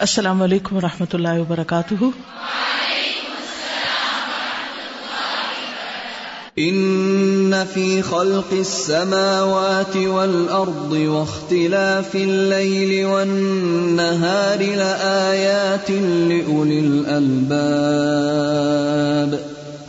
السلام علیکم و رحمۃ اللہ وبرکاتہ۔ ان في خلق السماوات والارض واختلاف الليل والنهار لايات لاولي الالباب۔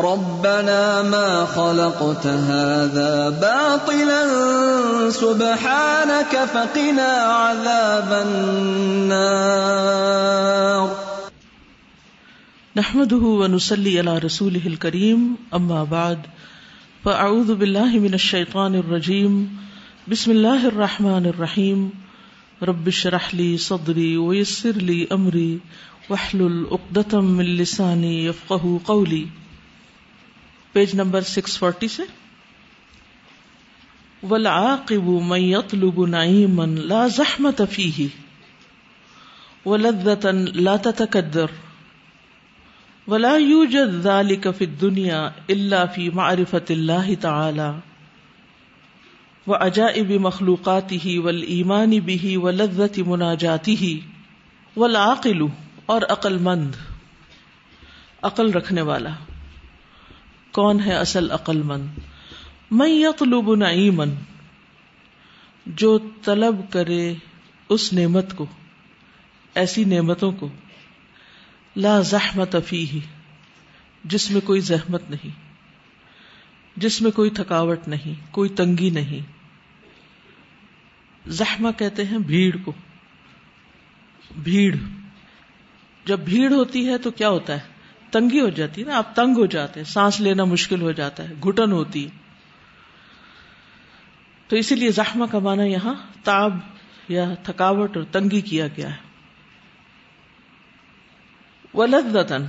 ربنا ما خلقت هذا باطلا، سبحانك فقنا عذاب النار. نحمده ونصلي على رسوله الكريم اما بعد فاعوذ بالله من الشيطان الرجيم. بسم الله الرحمن الرحيم. رب اشرح لي صدري ويسر لي امري واحلل عقدة من لساني يفقهوا قولي. پیج نمبر 640 سے۔ والعاقب من يطلب نعيما لا زحمة فيه ولذة لا تتكدر۔ ولا يوجد ذلك في الدنيا الا في معرفة الله تعالى۔ وعجائب مخلوقاته والايمان به ولذة مناجاته۔ والعاقل اور عقل مند عقل رکھنے والا۔ کون ہے اصل عقل مند؟ میں یطلب نعیمن جو طلب کرے اس نعمت کو، ایسی نعمتوں کو، لا زحمت فیہ، جس میں کوئی زحمت نہیں، جس میں کوئی تھکاوٹ نہیں، کوئی تنگی نہیں۔ زحمہ کہتے ہیں بھیڑ کو۔ بھیڑ، جب بھیڑ ہوتی ہے تو کیا ہوتا ہے؟ تنگی ہو جاتی ہے نا، آپ تنگ ہو جاتے ہیں، سانس لینا مشکل ہو جاتا ہے، گھٹن ہوتی تو اسی لیے زخمہ کا معنی یہاں تاب یا تھکاوٹ اور تنگی کیا گیا ہے۔ ولدن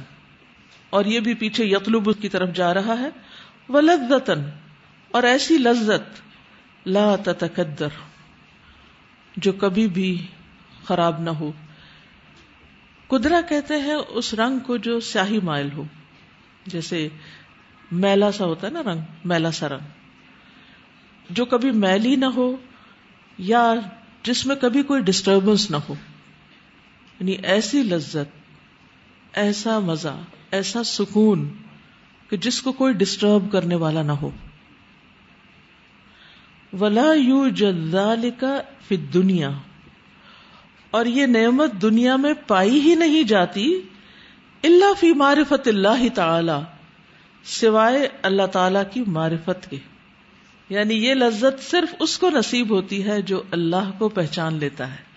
اور یہ بھی پیچھے یتلب کی طرف جا رہا ہے۔ ولدن اور ایسی لذت، لا تتقدر جو کبھی بھی خراب نہ ہو۔ کدرا کہتے ہیں اس رنگ کو جو سیاہی مائل ہو۔ جیسے میلا سا ہوتا ہے نا رنگ، میلا سا رنگ۔ جو کبھی میلی نہ ہو یا جس میں کبھی کوئی ڈسٹربنس نہ ہو۔ یعنی ایسی لذت، ایسا مزہ، ایسا سکون کہ جس کو کوئی ڈسٹرب کرنے والا نہ ہو۔ ولا یو جال کا فی دنیا اور یہ نعمت دنیا میں پائی ہی نہیں جاتی اللہ فی معرفت اللہ تعالی، سوائے اللہ تعالی کی معرفت کے۔ یعنی یہ لذت صرف اس کو نصیب ہوتی ہے جو اللہ کو پہچان لیتا ہے۔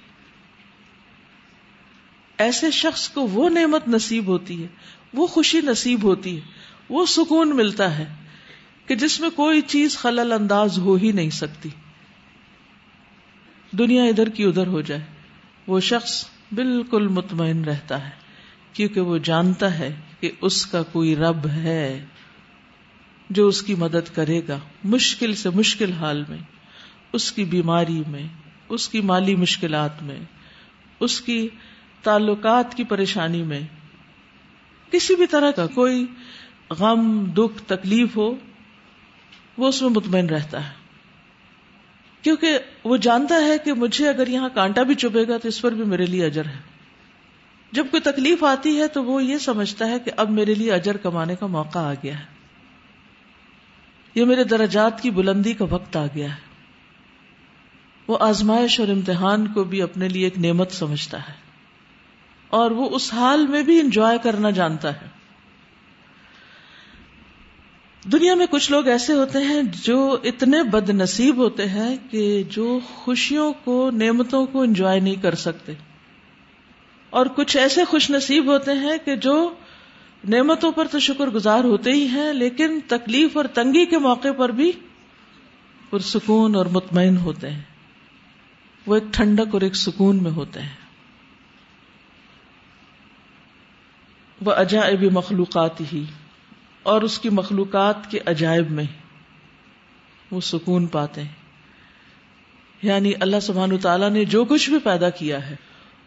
ایسے شخص کو وہ نعمت نصیب ہوتی ہے، وہ خوشی نصیب ہوتی ہے، وہ سکون ملتا ہے کہ جس میں کوئی چیز خلل انداز ہو ہی نہیں سکتی۔ دنیا ادھر کی ادھر ہو جائے۔ وہ شخص بالکل مطمئن رہتا ہے، کیونکہ وہ جانتا ہے کہ اس کا کوئی رب ہے جو اس کی مدد کرے گا، مشکل سے مشکل حال میں، اس کی بیماری میں، اس کی مالی مشکلات میں، اس کی تعلقات کی پریشانی میں۔ کسی بھی طرح کا کوئی غم، دکھ، تکلیف ہو، وہ اس میں مطمئن رہتا ہے۔ کیونکہ وہ جانتا ہے کہ مجھے اگر یہاں کانٹا بھی چبے گا تو اس پر بھی میرے لیے اجر ہے۔ جب کوئی تکلیف آتی ہے تو وہ یہ سمجھتا ہے کہ اب میرے لیے اجر کمانے کا موقع آ گیا ہے۔ یہ میرے درجات کی بلندی کا وقت آ گیا ہے۔ وہ آزمائش اور امتحان کو بھی اپنے لیے ایک نعمت سمجھتا ہے۔ اور وہ اس حال میں بھی انجوائے کرنا جانتا ہے۔ دنیا میں کچھ لوگ ایسے ہوتے ہیں جو اتنے بد نصیب ہوتے ہیں کہ جو خوشیوں کو، نعمتوں کو انجوائے نہیں کر سکتے۔ اور کچھ ایسے خوش نصیب ہوتے ہیں کہ جو نعمتوں پر تو شکر گزار ہوتے ہی ہیں، لیکن تکلیف اور تنگی کے موقع پر بھی پرسکون اور مطمئن ہوتے ہیں۔ وہ ایک ٹھنڈک اور ایک سکون میں ہوتے ہیں۔ وہ عجائب مخلوقات ہی اور اس کی مخلوقات کے عجائب میں وہ سکون پاتے ہیں۔ یعنی اللہ سبحان تعالیٰ نے جو کچھ بھی پیدا کیا ہے،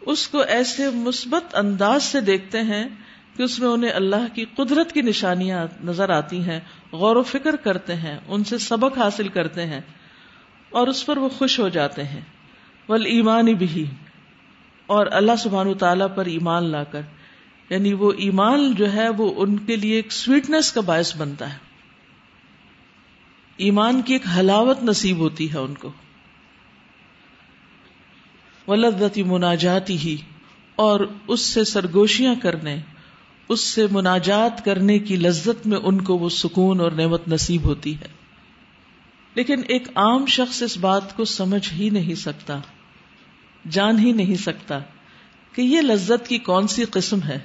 اس کو ایسے مثبت انداز سے دیکھتے ہیں کہ اس میں انہیں اللہ کی قدرت کی نشانیاں نظر آتی ہیں، غور و فکر کرتے ہیں، ان سے سبق حاصل کرتے ہیں اور اس پر وہ خوش ہو جاتے ہیں۔ ول ایمان بھی اور اللہ سبحان تعالیٰ پر ایمان لا کر۔ یعنی وہ ایمان جو ہے وہ ان کے لیے ایک سویٹنس کا باعث بنتا ہے۔ ایمان کی ایک حلاوت نصیب ہوتی ہے ان کو۔ ولدتی مناجاتی ہی اور اس سے سرگوشیاں کرنے، اس سے مناجات کرنے کی لذت میں ان کو وہ سکون اور نعمت نصیب ہوتی ہے۔ لیکن ایک عام شخص اس بات کو سمجھ ہی نہیں سکتا، جان ہی نہیں سکتا کہ یہ لذت کی کون سی قسم ہے۔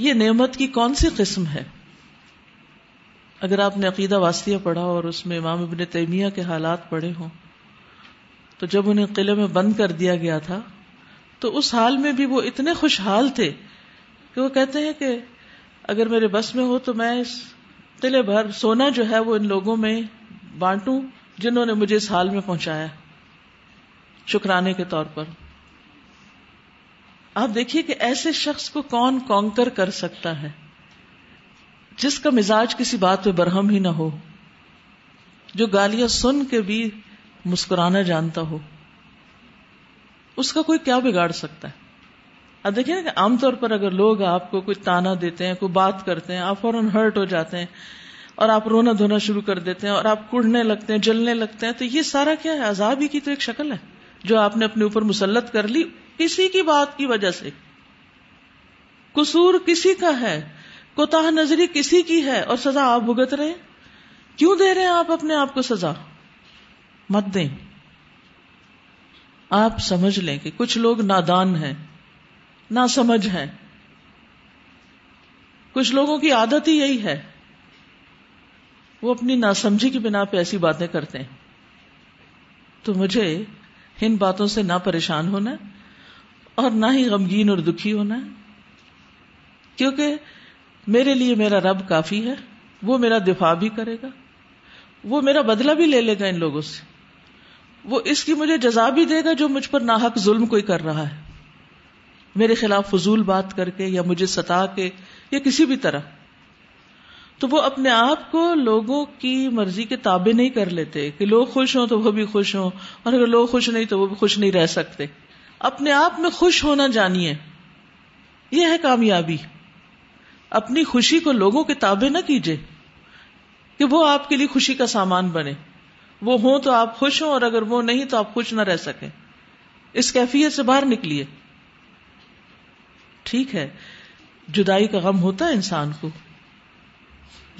یہ نعمت کی کون سی قسم ہے؟ اگر آپ نے عقیدہ واسطیہ پڑھا اور اس میں امام ابن تیمیہ کے حالات پڑھے ہوں، تو جب انہیں قلعے میں بند کر دیا گیا تھا، تو اس حال میں بھی وہ اتنے خوشحال تھے کہ وہ کہتے ہیں کہ اگر میرے بس میں ہو تو میں اس قلعے بھر سونا جو ہے وہ ان لوگوں میں بانٹوں جنہوں نے مجھے اس حال میں پہنچایا شکرانے کے طور پر۔ آپ دیکھیے کہ ایسے شخص کو کون کونکر کر سکتا ہے؟ جس کا مزاج کسی بات پہ برہم ہی نہ ہو، جو گالیاں سن کے بھی مسکرانا جانتا ہو۔ اس کا کوئی کیا بگاڑ سکتا ہے؟ اب دیکھیں نا کہ عام طور پر اگر لوگ آپ کو کوئی تانا دیتے ہیں، کوئی بات کرتے ہیں، آپ فوراً ہرٹ ہو جاتے ہیں اور آپ رونا دھونا شروع کر دیتے ہیں اور آپ کڑنے لگتے ہیں، جلنے لگتے ہیں، تو یہ سارا کیا ہے؟ عذاب ہی کی تو ایک شکل ہے جو آپ نے اپنے اوپر مسلط کر لی۔ کسی کی بات کی وجہ سے۔ قصور کسی کا ہے کوتا نظری کسی کی ہے اور سزا آپ بھگت رہے کیوں دے رہے ہیں آپ اپنے آپ کو سزا؟ مت دیں۔ آپ سمجھ لیں کہ کچھ لوگ نادان ہیں نہ سمجھ ہیں۔ کچھ لوگوں کی عادت ہی یہی ہے۔ وہ اپنی ناسمجھی کی بنا پہ ایسی باتیں کرتے ہیں۔ تو مجھے ان باتوں سے نہ پریشان ہونا اور نہ ہی غمگین اور دکھی ہونا ہے۔ کیونکہ میرے لیے میرا رب کافی ہے، وہ میرا دفاع بھی کرے گا، وہ میرا بدلہ بھی لے لے گا ان لوگوں سے۔ وہ اس کی مجھے جزا بھی دے گا جو مجھ پر ناحق ظلم کوئی کر رہا ہے۔ میرے خلاف فضول بات کر کے یا مجھے ستا کے یا کسی بھی طرح۔ تو وہ اپنے آپ کو لوگوں کی مرضی کے تابع نہیں کر لیتے، کہ لوگ خوش ہوں تو وہ بھی خوش ہوں، اور اگر لوگ خوش نہیں تو وہ بھی خوش نہیں رہ سکتے۔ اپنے آپ میں خوش ہونا جانیے۔ یہ ہے کامیابی۔ اپنی خوشی کو لوگوں کے تابع نہ کیجیے کہ وہ آپ کے لیے خوشی کا سامان بنے۔ وہ ہوں تو آپ خوش ہوں اور اگر وہ نہیں تو آپ خوش نہ رہ سکیں۔ اس کیفیت سے باہر نکلیے۔ ٹھیک ہے، جدائی کا غم ہوتا ہے انسان کو۔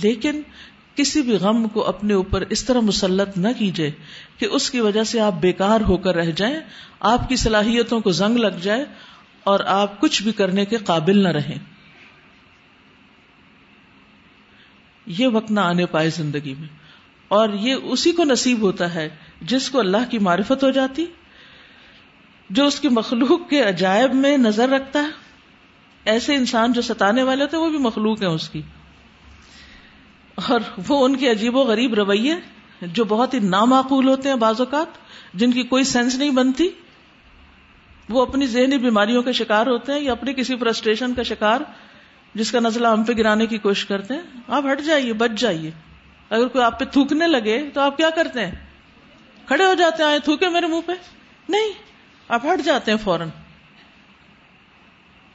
لیکن کسی بھی غم کو اپنے اوپر اس طرح مسلط نہ کیجیے کہ اس کی وجہ سے آپ بیکار ہو کر رہ جائیں، آپ کی صلاحیتوں کو زنگ لگ جائے اور آپ کچھ بھی کرنے کے قابل نہ رہیں۔ یہ وقت نہ آنے پائے زندگی میں۔ اور یہ اسی کو نصیب ہوتا ہے جس کو اللہ کی معرفت ہو جاتی، جو اس کی مخلوق کے عجائب میں نظر رکھتا ہے۔ ایسے انسان جو ستانے والے ہوتے ہیں، وہ بھی مخلوق ہیں اس کی۔ اور وہ ان کے عجیب و غریب رویے جو بہت ہی نامعقول ہوتے ہیں بعض اوقات، جن کی کوئی سینس نہیں بنتی۔ وہ اپنی ذہنی بیماریوں کے شکار ہوتے ہیں یا اپنی کسی فرسٹریشن کا شکار، جس کا نزلہ ہم پہ گرانے کی کوشش کرتے ہیں۔ آپ ہٹ جائیے، بچ جائیے۔ اگر کوئی آپ پہ تھوکنے لگے تو آپ کیا کرتے ہیں؟ کھڑے ہو جاتے ہیں تھوکے میرے منہ پہ۔ نہیں، آپ ہٹ جاتے ہیں فوراً۔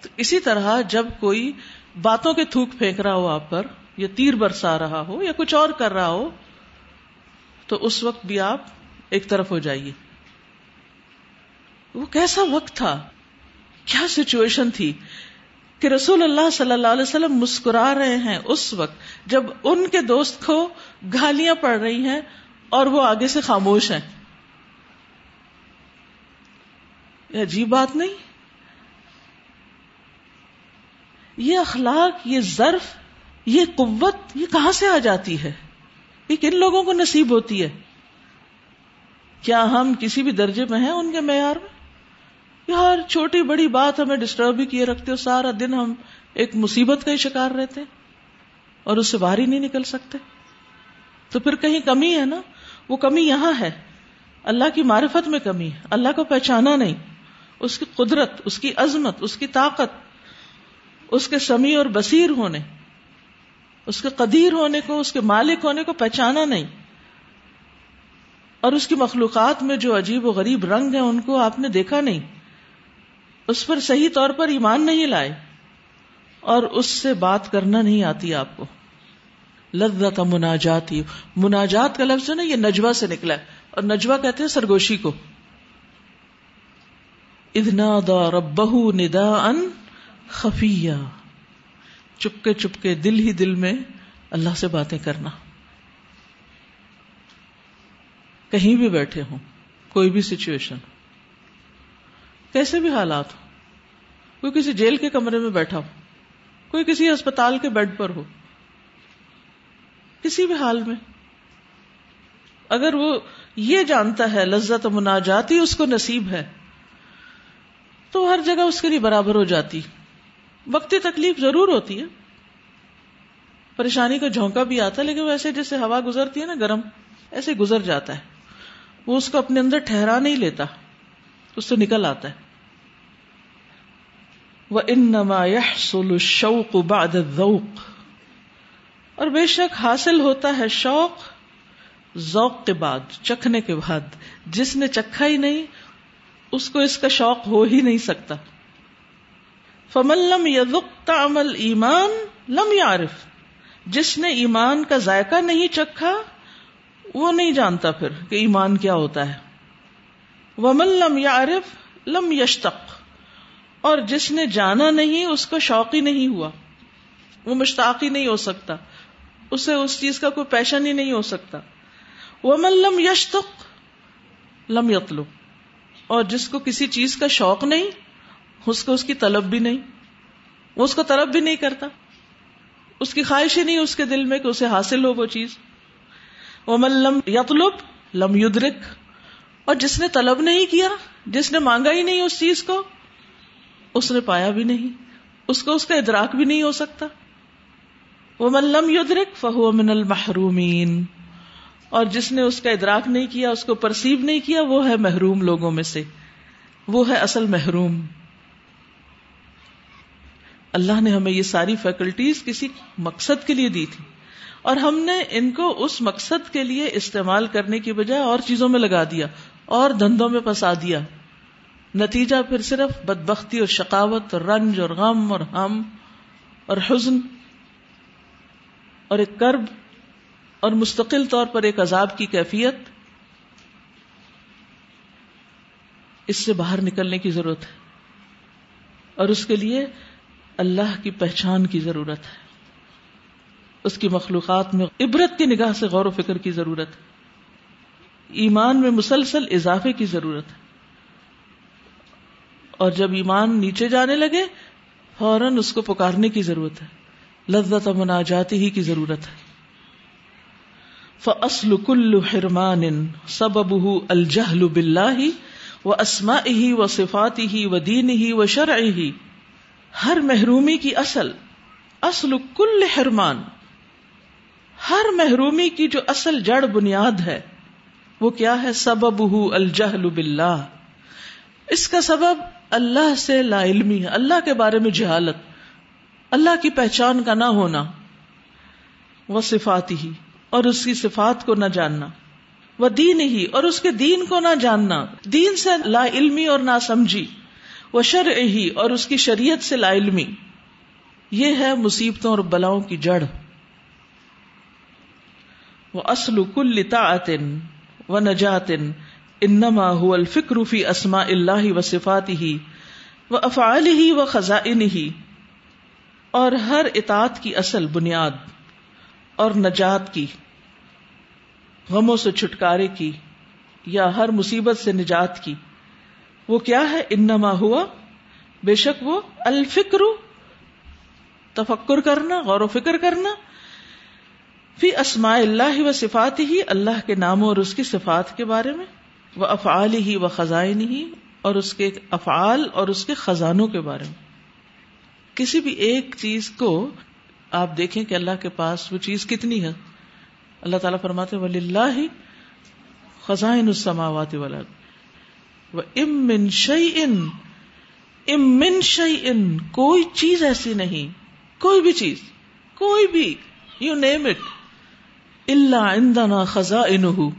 تو اسی طرح جب کوئی باتوں کے تھوک پھینک رہا ہو آپ پر یا تیر برسا رہا ہو یا کچھ اور کر رہا ہو، تو اس وقت بھی آپ ایک طرف ہو جائیے۔ وہ کیسا وقت تھا؟ کیا سچویشن تھی کہ رسول اللہ صلی اللہ علیہ وسلم مسکرا رہے ہیں اس وقت جب ان کے دوست کو گالیاں پڑ رہی ہیں اور وہ آگے سے خاموش ہیں؟ یہ عجیب بات نہیں؟ یہ اخلاق، یہ ظرف یہ قوت یہ کہاں سے آ جاتی ہے؟ یہ کن لوگوں کو نصیب ہوتی ہے؟ کیا ہم کسی بھی درجے میں ہیں ان کے معیار میں؟ یار، چھوٹی بڑی بات ہمیں ڈسٹرب بھی کیے رکھتے ہو، سارا دن ہم ایک مصیبت کا ہی شکار رہتے اور اس سے باہر ہی نہیں نکل سکتے۔ تو پھر کہیں کمی ہے نا؟ وہ کمی یہاں ہے۔ اللہ کی معرفت میں کمی ہے۔ اللہ کو پہچانا نہیں۔ اس کی قدرت، اس کی عظمت، اس کی طاقت، اس کے سمیع اور بصیر ہونے۔ اس کے قدیر ہونے کو، اس کے مالک ہونے کو پہچانا نہیں۔ اور اس کی مخلوقات میں جو عجیب و غریب رنگ ہیں، ان کو آپ نے دیکھا نہیں۔ اس پر صحیح طور پر ایمان نہیں لائے۔ اور اس سے بات کرنا نہیں آتی آپ کو۔ لذت مناجات ہی مناجات کا لفظ ہے نا، یہ نجوا سے نکلا ہے۔ اور نجوا کہتے ہیں سرگوشی کو۔ ادنا دا ربہ ندا ان خفیہ۔ چپکے چپکے دل ہی دل میں اللہ سے باتیں کرنا۔ کہیں بھی بیٹھے ہوں، کوئی بھی سچویشن کیسے بھی حالات ہو کوئی کسی جیل کے کمرے میں بیٹھا ہو کوئی کسی اسپتال کے بیڈ پر ہو، کسی بھی حال میں۔ اگر وہ یہ جانتا ہے لذت مناجاتی اس کو نصیب ہے، تو ہر جگہ اس کے لیے برابر ہو جاتی۔ وقتی تکلیف ضرور ہوتی ہے۔ پریشانی کا جھونکا بھی آتا ہے، لیکن ویسے جیسے ہوا گزرتی ہے نا، گرم، ایسے گزر جاتا ہے۔ وہ اس کو اپنے اندر ٹھہرا نہیں لیتا، اس سے نکل آتا ہے۔ وہ ان نما شوق بعد الذوق۔ اور بے شک حاصل ہوتا ہے شوق ذوق کے بعد، چکھنے کے بعد۔ جس نے چکھا ہی نہیں، اس کو اس کا شوق ہو ہی نہیں سکتا۔ فمن لم یذق طعم ایمان لم یعرف۔ جس نے ایمان کا ذائقہ نہیں چکھا، وہ نہیں جانتا پھر کہ ایمان کیا ہوتا ہے۔ ومن لم یعرف لم یشتق۔ اور جس نے جانا نہیں، اس کا شوق ہی نہیں ہوا۔ وہ مشتاق ہی نہیں ہو سکتا۔ اسے اس چیز کا کوئی پیشن ہی نہیں ہو سکتا۔ ومن لم یشتق لم یطلب۔ اور جس کو کسی چیز کا شوق نہیں اس کو اس کی طلب بھی نہیں، وہ اس کو طلب بھی نہیں کرتا۔ اس کی خواہش ہی نہیں اس کے دل میں کہ اسے حاصل ہو وہ چیز۔ وہ لم یتلب لم یدرک اور جس نے طلب نہیں کیا، جس نے مانگا ہی نہیں اس چیز کو، اس نے پایا بھی نہیں۔ اس کو اس کا ادراک بھی نہیں ہو سکتا۔ وہ لم یدرک فہو من المحرومین اور جس نے اس کا ادراک نہیں کیا، اس کو پرسیو نہیں کیا، وہ ہے محروم لوگوں میں سے۔ وہ ہے اصل محروم۔ اللہ نے ہمیں یہ ساری فیکلٹیز کسی مقصد کے لیے دی تھی اور ہم نے ان کو اس مقصد کے لیے استعمال کرنے کی بجائے اور چیزوں میں لگا دیا اور دندوں میں پسا دیا۔ نتیجہ پھر صرف بدبختی اور شقاوت اور رنج اور غم اور ہم اور حزن اور ایک کرب اور مستقل طور پر ایک عذاب کی کیفیت۔ اس سے باہر نکلنے کی ضرورت ہے اور اس کے لیے اللہ کی پہچان کی ضرورت ہے۔ اس کی مخلوقات میں عبرت کی نگاہ سے غور و فکر کی ضرورت ہے۔ ایمان میں مسلسل اضافے کی ضرورت ہے۔ اور جب ایمان نیچے جانے لگے، فوراً اس کو پکارنے کی ضرورت ہے۔ لذت مناجاتی ہی کی ضرورت ہے۔ فصل کل حرمان سبب الجہل بلّہ و اسما ہی و صفاتی ہی و دین ہی و شرع ہی ہر محرومی کی اصل اصل کل حرمان۔ ہر محرومی کی جو اصل جڑ بنیاد ہے، وہ کیا ہے؟ سبب الجہل باللہ۔ اس کا سبب اللہ سے لا علمی ہے، اللہ کے بارے میں جہالت۔ اللہ کی پہچان کا نہ ہونا، وہ صفات ہی، اور اس کی صفات کو نہ جاننا۔ وہ دین ہی، اور اس کے دین کو نہ جاننا۔ دین سے لا علمی اور نہ سمجھی وہ شر ہی اور اس کی شریعت سے لا علمی۔ یہ ہے مصیبتوں اور بلاؤں کی جڑ۔ وہ اسل کل طاطن و نجاتن انما هو الفکر فی اسماء اللہ و صفات ہی و افعال ہی و خزائن ہی اور ہر اطاعت کی اصل بنیاد اور نجات کی، غموں سے چھٹکارے کی یا ہر مصیبت سے نجات کی۔ وہ کیا ہے؟ انما ہوا، بے شک وہ الفکر، تفکر کرنا، غور و فکر کرنا، فی اسماء اللہ و صفات ہی اللہ کے ناموں اور اس کی صفات کے بارے میں وہ افعال ہی و خزائن ہی اور اس کے افعال اور اس کے خزانوں کے بارے میں۔ کسی بھی ایک چیز کو آپ دیکھیں کہ اللہ کے پاس وہ چیز کتنی ہے۔ اللہ تعالیٰ فرماتے ولی اللہ خزائن السماوات والارض۔ و ام من شیئن، ام من شیئن، کوئی چیز ایسی نہیں، کوئی بھی چیز، کوئی بھی یو نیم اٹ اللہ عندنا خزائنہ،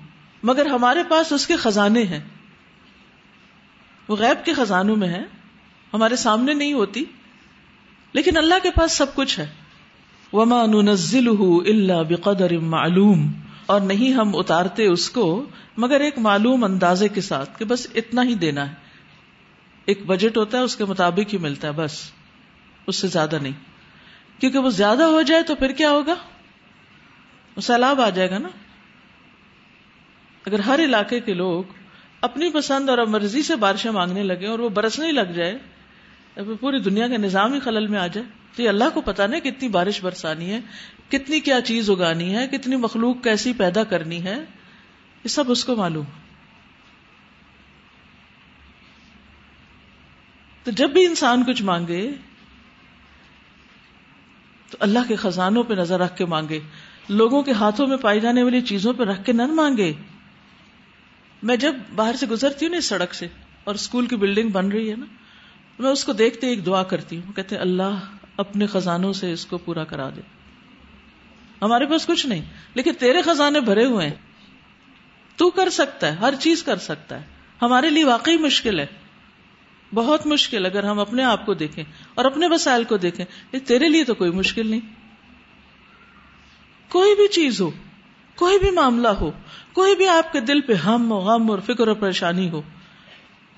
مگر ہمارے پاس اس کے خزانے ہیں۔ وہ غیب کے خزانوں میں ہے ہمارے سامنے نہیں ہوتی، لیکن اللہ کے پاس سب کچھ ہے۔ وما ننزلہ الا بقدر معلوم۔ اور نہیں ہم اتارتے اس کو، مگر ایک معلوم اندازے کے ساتھ کہ بس اتنا ہی دینا ہے۔ ایک بجٹ ہوتا ہے، اس کے مطابق ہی ملتا ہے، بس۔ اس سے زیادہ نہیں۔ کیونکہ وہ زیادہ ہو جائے تو پھر کیا ہوگا؟ سیلاب آ جائے گا نا۔ اگر ہر علاقے کے لوگ اپنی پسند اور مرضی سے بارشیں مانگنے لگے اور وہ برسنے لگ جائے پوری دنیا کا نظام ہی خلل میں آ جائے۔ تو یہ اللہ کو پتا نہیں کتنی بارش برسانی ہے، کتنی کیا چیز اگانی ہے، کتنی مخلوق کیسی پیدا کرنی ہے، یہ سب اس کو معلوم تو جب بھی انسان کچھ مانگے، تو اللہ کے خزانوں پہ نظر رکھ کے مانگے۔ لوگوں کے ہاتھوں میں پائی جانے والی چیزوں پہ رکھ کے نہ مانگے۔ میں جب باہر سے گزرتی ہوں نا اس سڑک سے، اور اسکول کی بلڈنگ بن رہی ہے نا، میں اس کو دیکھتے ایک دعا کرتی ہوں، کہتے اللہ اپنے خزانوں سے اس کو پورا کرا دے۔ ہمارے پاس کچھ نہیں، لیکن تیرے خزانے بھرے ہوئے ہیں۔ تو کر سکتا ہے، ہر چیز کر سکتا ہے۔ ہمارے لیے واقعی مشکل ہے۔ بہت مشکل، اگر ہم اپنے آپ کو دیکھیں اور اپنے وسائل کو دیکھیں۔ تیرے لیے تو کوئی مشکل نہیں۔ کوئی بھی چیز ہو، کوئی بھی معاملہ ہو، کوئی بھی آپ کے دل پہ ہم غم اور فکر اور پریشانی ہو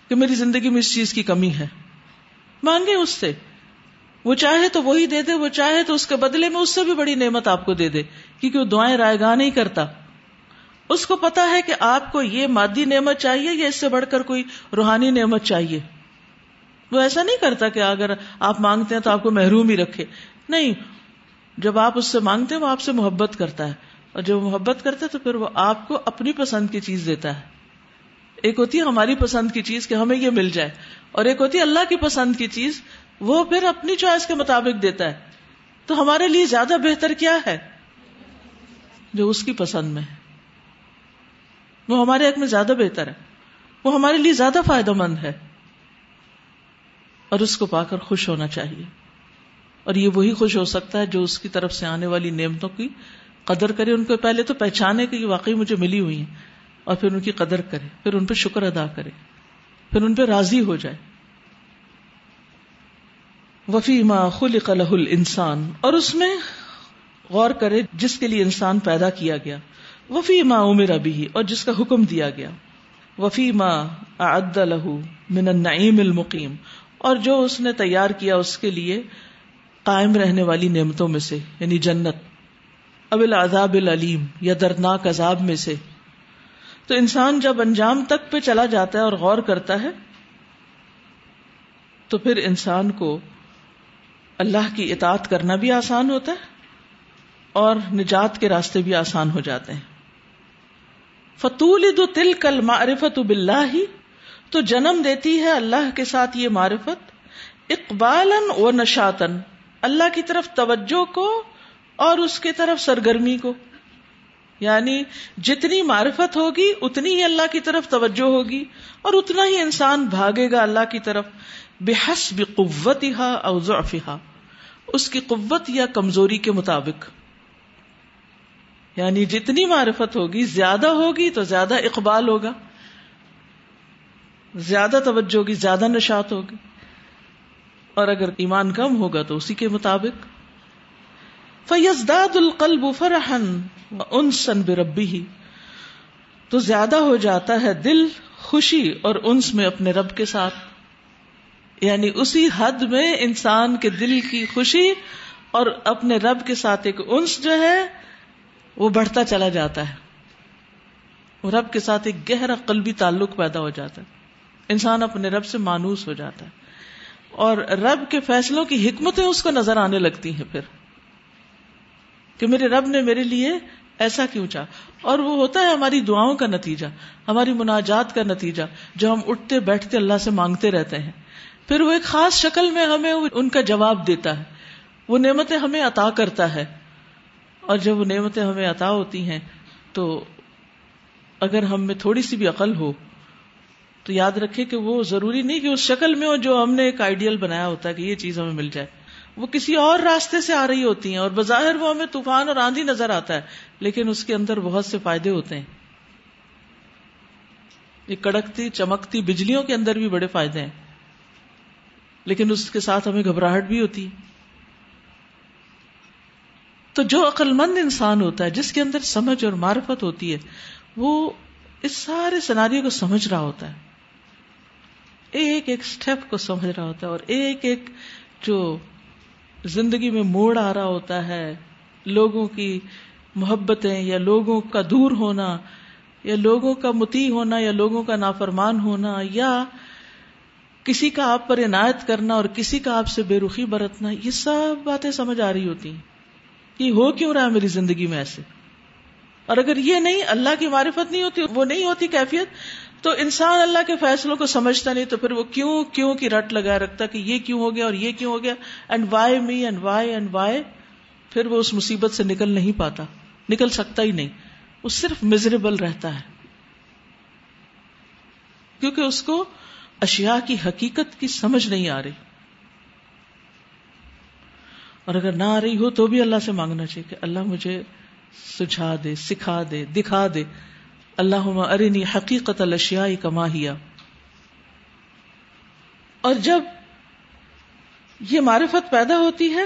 کہ میری زندگی میں اس چیز کی کمی ہے۔ مانگے اس سے۔ وہ چاہے تو وہی دے دے، وہ چاہے تو اس کے بدلے میں اس سے بھی بڑی نعمت آپ کو دے دے، کیونکہ وہ دعائیں رائے گاہ نہیں کرتا۔ اس کو پتا ہے کہ آپ کو یہ مادی نعمت چاہیے یا اس سے بڑھ کر کوئی روحانی نعمت چاہیے۔ وہ ایسا نہیں کرتا کہ اگر آپ مانگتے ہیں تو آپ کو محروم ہی رکھے۔ نہیں، جب آپ اس سے مانگتے ہیں وہ آپ سے محبت کرتا ہے۔ اور جب محبت کرتا ہے تو پھر وہ آپ کو اپنی پسند کی چیز دیتا ہے۔ ایک ہوتی ہے ہماری پسند کی چیز کہ ہمیں یہ مل جائے۔ اور ایک ہوتی ہے اللہ کی پسند کی چیز وہ پھر اپنی چوائس کے مطابق دیتا ہے۔ تو ہمارے لیے زیادہ بہتر کیا ہے؟ جو اس کی پسند میں ہے۔ وہ ہمارے حق میں زیادہ بہتر ہے۔ وہ ہمارے لیے زیادہ فائدہ مند ہے۔ اور اس کو پا کر خوش ہونا چاہیے۔ اور یہ وہی خوش ہو سکتا ہے جو اس کی طرف سے آنے والی نعمتوں کی قدر کرے۔ ان کو پہلے تو پہچانے کہ یہ واقعی مجھے ملی ہوئی ہیں۔ اور پھر ان کی قدر کرے۔ پھر ان پہ شکر ادا کرے۔ پھر ان پہ راضی ہو جائے۔ وفی ما خلق له الانسان، اور اس میں غور کرے جس کے لیے انسان پیدا کیا گیا۔ وفی ما عمر ابھی اور جس کا حکم دیا گیا۔ وفی ما اعد له من النعیم المقیم، اور جو اس نے تیار کیا اس کے لیے قائم رہنے والی نعمتوں میں سے یعنی جنت۔ اب العذاب العلیم، یا دردناک عذاب میں سے۔ تو انسان جب انجام تک پہ چلا جاتا ہے اور غور کرتا ہے، تو پھر انسان کو اللہ کی اطاعت کرنا بھی آسان ہوتا ہے اور نجات کے راستے بھی آسان ہو جاتے ہیں۔ فتول دو تل کل معرفت بلّہ ہی تو جنم دیتی ہے اللہ کے ساتھ یہ معرفت۔ اقبال و نشاتن اللہ کی طرف توجہ کو اور اس کی طرف سرگرمی کو۔ یعنی جتنی معرفت ہوگی، اتنی ہی اللہ کی طرف توجہ ہوگی اور اتنا ہی انسان بھاگے گا اللہ کی طرف۔ بےحس بے قوت اس کی قوت یا کمزوری کے مطابق۔ یعنی جتنی معرفت ہوگی، زیادہ ہوگی تو زیادہ اقبال ہوگا۔ زیادہ توجہ ہوگی، زیادہ نشات ہوگی۔ اور اگر ایمان کم ہوگا تو اسی کے مطابق۔ فیزداد القلب فرحن انسن بربی ہی تو زیادہ ہو جاتا ہے دل، خوشی اور انس میں اپنے رب کے ساتھ۔ یعنی اسی حد میں انسان کے دل کی خوشی اور اپنے رب کے ساتھ ایک انس جو ہے، وہ بڑھتا چلا جاتا ہے۔ رب کے ساتھ ایک گہرا قلبی تعلق پیدا ہو جاتا ہے۔ انسان اپنے رب سے مانوس ہو جاتا ہے۔ اور رب کے فیصلوں کی حکمتیں اس کو نظر آنے لگتی ہیں پھر۔ کہ میرے رب نے میرے لیے ایسا کیوں چاہ اور وہ ہوتا ہے ہماری دعاؤں کا نتیجہ، ہماری مناجات کا نتیجہ، جو ہم اٹھتے بیٹھتے اللہ سے مانگتے رہتے ہیں۔ پھر وہ ایک خاص شکل میں ہمیں ان کا جواب دیتا ہے۔ وہ نعمتیں ہمیں عطا کرتا ہے۔ اور جب وہ نعمتیں ہمیں عطا ہوتی ہیں، تو اگر ہم میں تھوڑی سی بھی عقل ہو، تو یاد رکھے کہ وہ ضروری نہیں کہ اس شکل میں ہو جو ہم نے ایک آئیڈیل بنایا ہوتا ہے کہ یہ چیز ہمیں مل جائے۔ وہ کسی اور راستے سے آ رہی ہوتی ہیں اور بظاہر وہ ہمیں طوفان اور آندھی نظر آتا ہے، لیکن اس کے اندر بہت سے فائدے ہوتے ہیں۔ یہ کڑکتی، چمکتی بجلیوں کے اندر بھی بڑے فائدے ہیں۔ لیکن اس کے ساتھ ہمیں گھبراہٹ بھی ہوتی ہے۔ تو جو عقل مند انسان ہوتا ہے، جس کے اندر سمجھ اور معرفت ہوتی ہے، وہ اس سارے سناریوں کو سمجھ رہا ہوتا ہے۔ ایک ایک سٹیپ کو سمجھ رہا ہوتا ہے اور ایک ایک جو زندگی میں موڑ آ رہا ہوتا ہے، لوگوں کی محبتیں یا لوگوں کا دور ہونا، یا لوگوں کا متی ہونا، یا لوگوں کا نافرمان ہونا، یا کسی کا آپ پر عنایت کرنا اور کسی کا آپ سے بے رخی برتنا، یہ سب باتیں سمجھ آ رہی ہوتی ہیں کہ ہو کیوں رہا ہے میری زندگی میں ایسے؟ اور اگر یہ نہیں، اللہ کی معرفت نہیں ہوتی، وہ نہیں ہوتی کیفیت، تو انسان اللہ کے فیصلوں کو سمجھتا نہیں، تو پھر وہ کیوں کیوں کی رٹ لگا رکھتا کہ یہ کیوں ہو گیا اور یہ کیوں ہو گیا؟ And why me and why and why پھر وہ اس مصیبت سے نکل نہیں پاتا، نکل سکتا ہی نہیں، وہ صرف مزریبل رہتا ہے۔ کیونکہ اس کو اشیاء کی حقیقت کی سمجھ نہیں آ رہی۔ اور اگر نہ آ رہی ہو تو بھی اللہ سے مانگنا چاہیے کہ اللہ مجھے سجھا دے، سکھا دے، دکھا دے۔ اللہ ارنی حقیقت الشیا کما ہیا اور جب یہ معرفت پیدا ہوتی ہے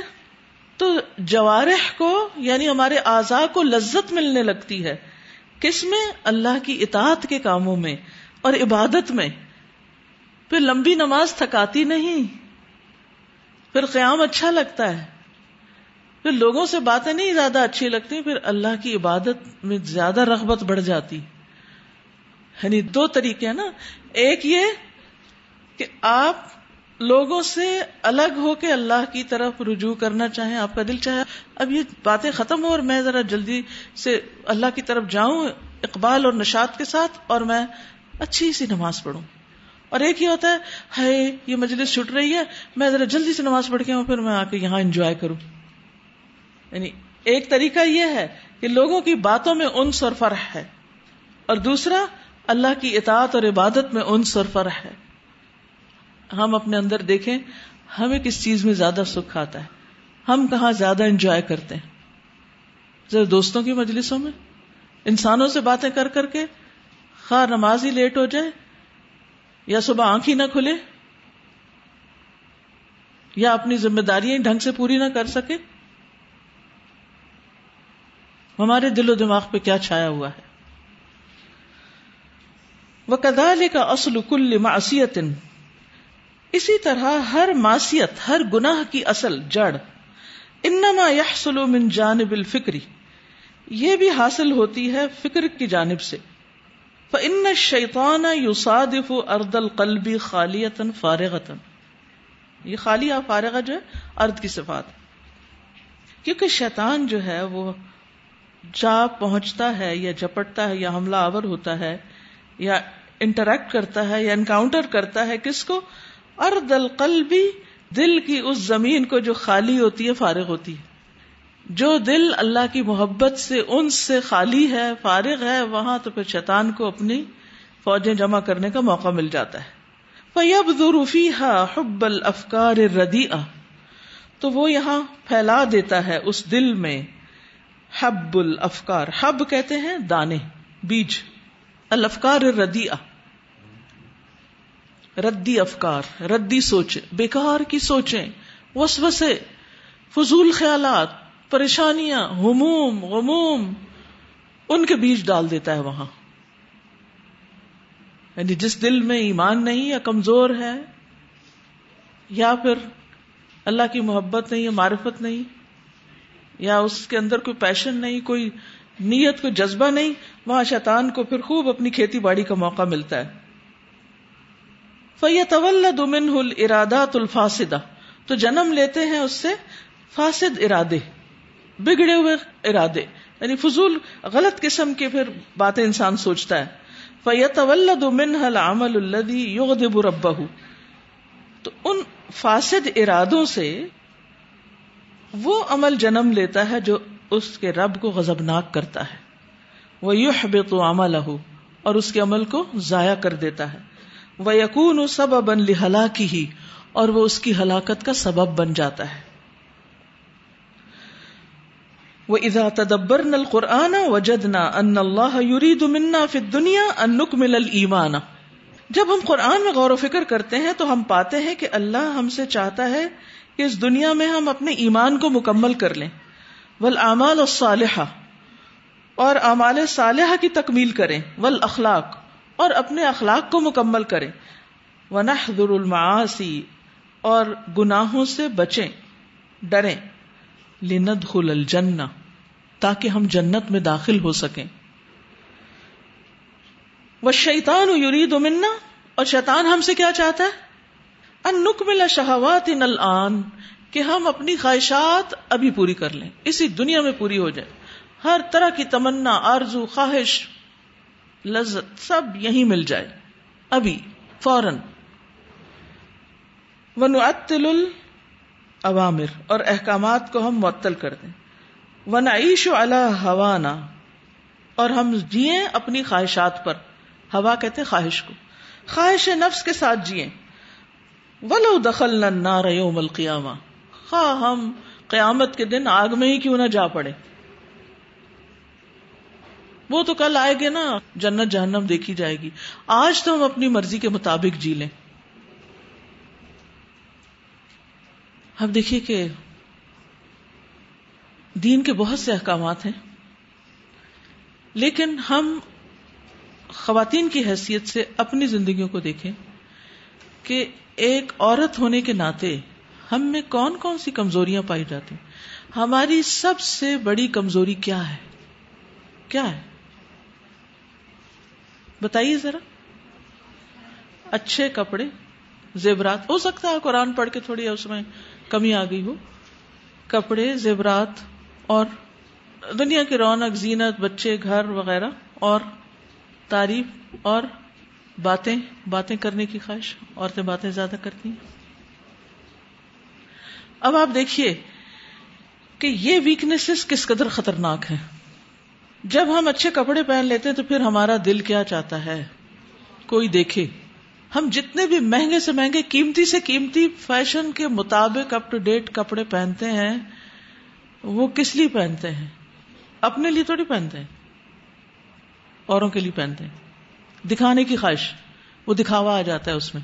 تو جوارح کو یعنی ہمارے اعضاء کو لذت ملنے لگتی ہے۔ کس میں؟ اللہ کی اطاعت کے کاموں میں اور عبادت میں۔ پھر لمبی نماز تھکاتی نہیں۔ پھر قیام اچھا لگتا ہے۔ پھر لوگوں سے باتیں نہیں زیادہ اچھی لگتی، پھر اللہ کی عبادت میں زیادہ رغبت بڑھ جاتی۔ یعنی دو طریقے ہیں نا۔ ایک یہ کہ آپ لوگوں سے الگ ہو کے اللہ کی طرف رجوع کرنا چاہیں، آپ کا دل چاہے۔ اب یہ باتیں ختم ہو اور میں ذرا جلدی سے اللہ کی طرف جاؤں اقبال اور نشاط کے ساتھ اور میں اچھی سی نماز پڑھوں۔ اور ایک یہ ہوتا ہے، ہائے، یہ مجلس چھٹ رہی ہے، میں ذرا جلدی سے نماز پڑھ کے آؤں، پھر میں آ کے یہاں انجوائے کروں۔ یعنی ایک طریقہ یہ ہے کہ لوگوں کی باتوں میں انس اور فرح ہے، اور دوسرا، اللہ کی اطاعت اور عبادت میں انس اور فرح ہے۔ ہم اپنے اندر دیکھیں، ہمیں کس چیز میں زیادہ سکھ آتا ہے؟ ہم کہاں زیادہ انجوائے کرتے ہیں؟ ذرا دوستوں کی مجلسوں میں، انسانوں سے باتیں کر کر کے، خواہ نماز ہی لیٹ ہو جائے یا صبح آنکھ ہی نہ کھلے یا اپنی ذمہ داریاں ڈھنگ سے پوری نہ کر سکے ہمارے دل و دماغ پہ کیا چھایا ہوا ہے؟ وہ کدال کا اصل کل معصیت اسی طرح ہر معصیت، ہر گناہ کی اصل جڑ۔ انما يحصل من جانب الفکری یہ بھی حاصل ہوتی ہے فکر کی جانب سے۔ فان الشیطان يصادف ارض القلب خالیتا فارغتا یہ خالی فارغہ جو ہے، ارد کی صفات۔ کیونکہ شیطان جو ہے، وہ جا پہنچتا ہے یا جپٹتا ہے یا حملہ آور ہوتا ہے یا انٹریکٹ کرتا ہے یا انکاؤنٹر کرتا ہے کس کو؟ ارد القلبی دل کی اس زمین کو جو خالی ہوتی ہے، فارغ ہوتی ہے۔ جو دل اللہ کی محبت سے ان سے خالی ہے، فارغ ہے، وہاں تو پھر شیطان کو اپنی فوجیں جمع کرنے کا موقع مل جاتا ہے۔ فیب ذروفی حب الافکار ردی تو وہ یہاں پھیلا دیتا ہے اس دل میں حب الافکار حب کہتے ہیں دانے، بیج۔ الافکار ردی ردی افکار، ردی سوچ بیکار کی سوچیں، وسوسے، فضول خیالات۔ پریشانیاں ہموم غموم، ان کے بیج ڈال دیتا ہے وہاں۔ یعنی جس دل میں ایمان نہیں یا کمزور ہے، یا پھر اللہ کی محبت نہیں یا معرفت نہیں، یا اس کے اندر کوئی پیشن نہیں، کوئی نیت کو جذبہ نہیں، وہاں شیطان کو پھر خوب اپنی کھیتی باڑی کا موقع ملتا ہے۔ فیت منہ ارادات الفاصدہ تو جنم لیتے ہیں اس سے فاسد ارادے۔ بگڑے ہوئے ارادے یعنی فضول غلط قسم کے پھر باتیں انسان سوچتا ہے۔ فیت منہ العمل الذي يغضب ربه۔ تو ان فاسد ارادوں سے وہ عمل جنم لیتا ہے جو اس کے رب کو غزبناک کرتا ہے۔ وہ یو بے تو اور اس کے عمل کو ضائع کر دیتا ہے۔ وہ یقون سب ابن لہلا کی ہی اور وہ اس کی ہلاکت کا سبب بن جاتا ہے۔ وہ ادا تدبر نل قرآن وجدنا ان اللہ یرید منا فی دنیا ان نکمل الایمان جب ہم قرآن میں غور و فکر کرتے ہیں تو ہم پاتے ہیں کہ اللہ ہم سے چاہتا ہے کہ اس دنیا میں ہم اپنے ایمان کو مکمل کر لیں۔ ول اعمال الصالحہ اور اعمال صالحہ کی تکمیل کریں۔ ول اخلاق اور اپنے اخلاق کو مکمل کریں۔ ونحذر المعاصی اور گناہوں سے بچیں۔ ڈریں۔ لندخل الجنہ، تاکہ ہم جنت میں داخل ہو سکیں۔ وہ شیتان یرید منا، اور شیطان ہم سے کیا چاہتا ہے؟ ان نکمل شہوات ان کہ ہم اپنی خواہشات ابھی پوری کر لیں، اسی دنیا میں پوری ہو جائے ہر طرح کی تمنا، آرزو، خواہش، لذت، سب یہی مل جائے۔ ابھی، فوراً۔ ونعطل العوامر اور احکامات کو ہم معطل کر دیں۔ ونعیش علی ہوانا اور ہم جیے اپنی خواہشات پر۔ ہوا کہتے خواہش کو۔ خواہش نفس کے ساتھ جیے ولو دخل النار یوم القیامہ خواہ ہم قیامت کے دن آگ میں ہی کیوں نہ جا پڑے۔ وہ تو کل آئے گے نا۔ جنت جہنم دیکھی جائے گی۔ آج تو ہم اپنی مرضی کے مطابق جی لیں۔ اب دیکھیے کہ دین کے بہت سے احکامات ہیں، لیکن ہم خواتین کی حیثیت سے اپنی زندگیوں کو دیکھیں کہ ایک عورت ہونے کے ناطے ہم میں کون کون سی کمزوریاں پائی جاتی ہماری سب سے بڑی کمزوری کیا ہے؟ کیا ہے؟ بتائیے ذرا۔ اچھے کپڑے، زیورات، ہو سکتا ہے قرآن پڑھ کے تھوڑی اس میں کمی آ گئی ہو۔ کپڑے، زیورات اور دنیا کی رونق، زینت، بچے، گھر وغیرہ اور تعریف اور باتیں باتیں کرنے کی خواہش۔ عورتیں باتیں زیادہ کرتی ہیں۔ اب آپ دیکھیے کہ یہ ویکنیس کس قدر خطرناک ہے جب ہم اچھے کپڑے پہن لیتے ہیں تو پھر ہمارا دل کیا چاہتا ہے؟ کوئی دیکھے۔ ہم جتنے بھی مہنگے سے مہنگے، قیمتی سے قیمتی فیشن کے مطابق اپ ٹو ڈیٹ کپڑے پہنتے ہیں، وہ کس لیے پہنتے ہیں؟ اپنے لیے تھوڑی پہنتے ہیں، اوروں کے لیے پہنتے ہیں۔ دکھانے کی خواہش، وہ دکھاوا آ جاتا ہے اس میں،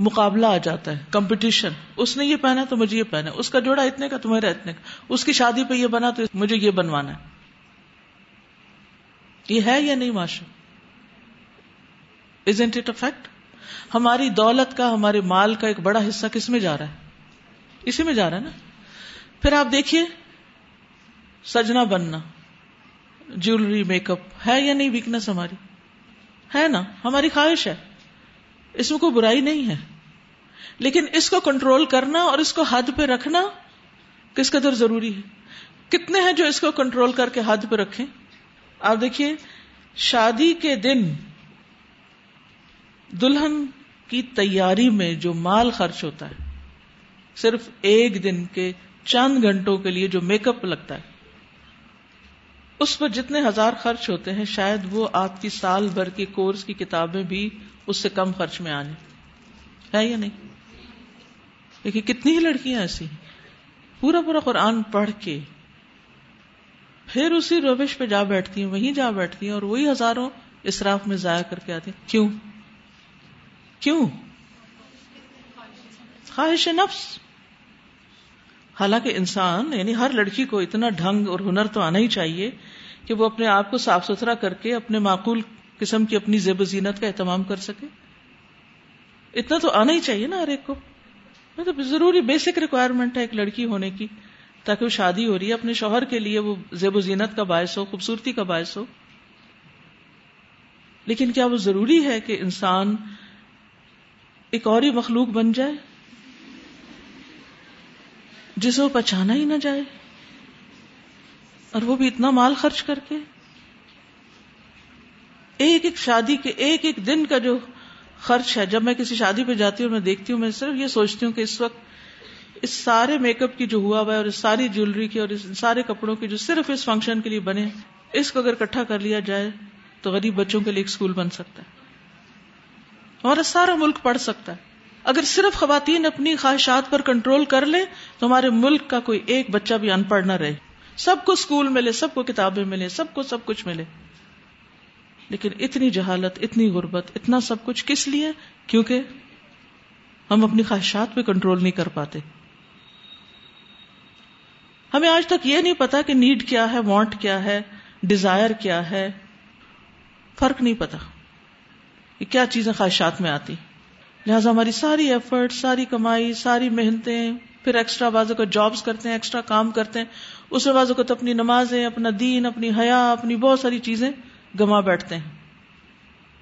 مقابلہ آ جاتا ہے کمپٹیشن اس نے یہ پہنا تو مجھے یہ پہنا، اس کا جوڑا اتنے کا تمہارا اتنے کا، اس کی شادی پہ یہ بنا تو مجھے یہ بنوانا ہے۔ یہ ہے یا نہیں معاشر از اٹ اے فیکٹ ہماری دولت کا، ہمارے مال کا ایک بڑا حصہ کس میں جا رہا ہے؟ اسی میں جا رہا ہے نا؟ پھر آپ دیکھیے، سجنا، بننا جیولری میک اپ، ہے یا نہیں ویکنیس ہماری؟ ہے نا؟ ہماری خواہش ہے۔ اس میں کوئی برائی نہیں ہے۔ لیکن اس کو کنٹرول کرنا اور اس کو حد پہ رکھنا کس قدر ضروری ہے؟ کتنے ہیں جو اس کو کنٹرول کر کے حد پہ رکھیں؟ آپ دیکھیے، شادی کے دن دلہن کی تیاری میں جو مال خرچ ہوتا ہے، صرف ایک دن کے چند گھنٹوں کے لیے جو میک اپ لگتا ہے، اس پر جتنے ہزار خرچ ہوتے ہیں، شاید وہ آپ کی سال بھر کی کورس کی کتابیں بھی اس سے کم خرچ میں آنے۔ ہے یا نہیں؟ دیکھیے، کتنی ہی لڑکیاں ایسی ہیں۔ پورا پورا قرآن پڑھ کے پھر اسی روش پہ جا بیٹھتی ہیں، وہیں جا بیٹھتی ہیں اور وہی ہزاروں اسراف میں ضائع کر کے آتی ہیں۔ کیوں؟ کیوں؟ خواہش نفس۔ حالانکہ انسان یعنی ہر لڑکی کو اتنا ڈھنگ اور ہنر تو آنا ہی چاہیے کہ وہ اپنے آپ کو صاف ستھرا کر کے اپنے معقول قسم کی اپنی زیب و زینت کا اہتمام کر سکے۔ اتنا تو آنا ہی چاہیے نا ہر ایک کو۔ مطلب ضروری بیسک ریکوائرمنٹ ہے ایک لڑکی ہونے کی، تاکہ وہ شادی ہو رہی ہے، اپنے شوہر کے لیے وہ زیب و زینت کا باعث ہو، خوبصورتی کا باعث ہو۔ لیکن کیا وہ ضروری ہے کہ انسان ایک اور ہی مخلوق بن جائے جسے وہ پہچانا ہی نہ جائے اور وہ بھی اتنا مال خرچ کر کے ایک ایک شادی کے ایک ایک دن کا جو خرچ ہے، جب میں کسی شادی پہ جاتی ہوں اور میں دیکھتی ہوں، میں صرف یہ سوچتی ہوں کہ اس وقت اس سارے میک اپ کی جو ہوا ہوا ہے اور اس ساری جیولری کی اور اس سارے کپڑوں کی جو صرف اس فنکشن کے لیے بنے، اس کو اگر اکٹھا کر لیا جائے تو غریب بچوں کے لیے ایک اسکول بن سکتا ہے۔ ہمارا سارا ملک پڑھ سکتا ہے۔ اگر صرف خواتین اپنی خواہشات پر کنٹرول کر لے تو ہمارے ملک کا کوئی ایک بچہ بھی ان پڑھ نہ رہے۔ سب کو اسکول ملے، سب کو کتابیں ملے، سب کو سب کچھ ملے۔ لیکن اتنی جہالت، اتنی غربت، اتنا سب کچھ کس لیے؟ کیونکہ ہم اپنی خواہشات پہ کنٹرول نہیں کر پاتے۔ ہمیں آج تک یہ نہیں پتا کہ نیڈ کیا ہے وانٹ کیا ہے ڈیزائر کیا ہے۔ فرق نہیں پتا۔ کہ کیا چیزیں خواہشات میں آتی۔ لہٰذا ہماری ساری ایفرٹ ساری کمائی، ساری محنتیں، پھر ایکسٹرا بازو کا جابس کرتے ہیں ایکسٹرا کام کرتے ہیں، اس میں بازو کو تو اپنی نمازیں، اپنا دین، اپنی حیا، اپنی بہت ساری چیزیں گما بیٹھتے ہیں۔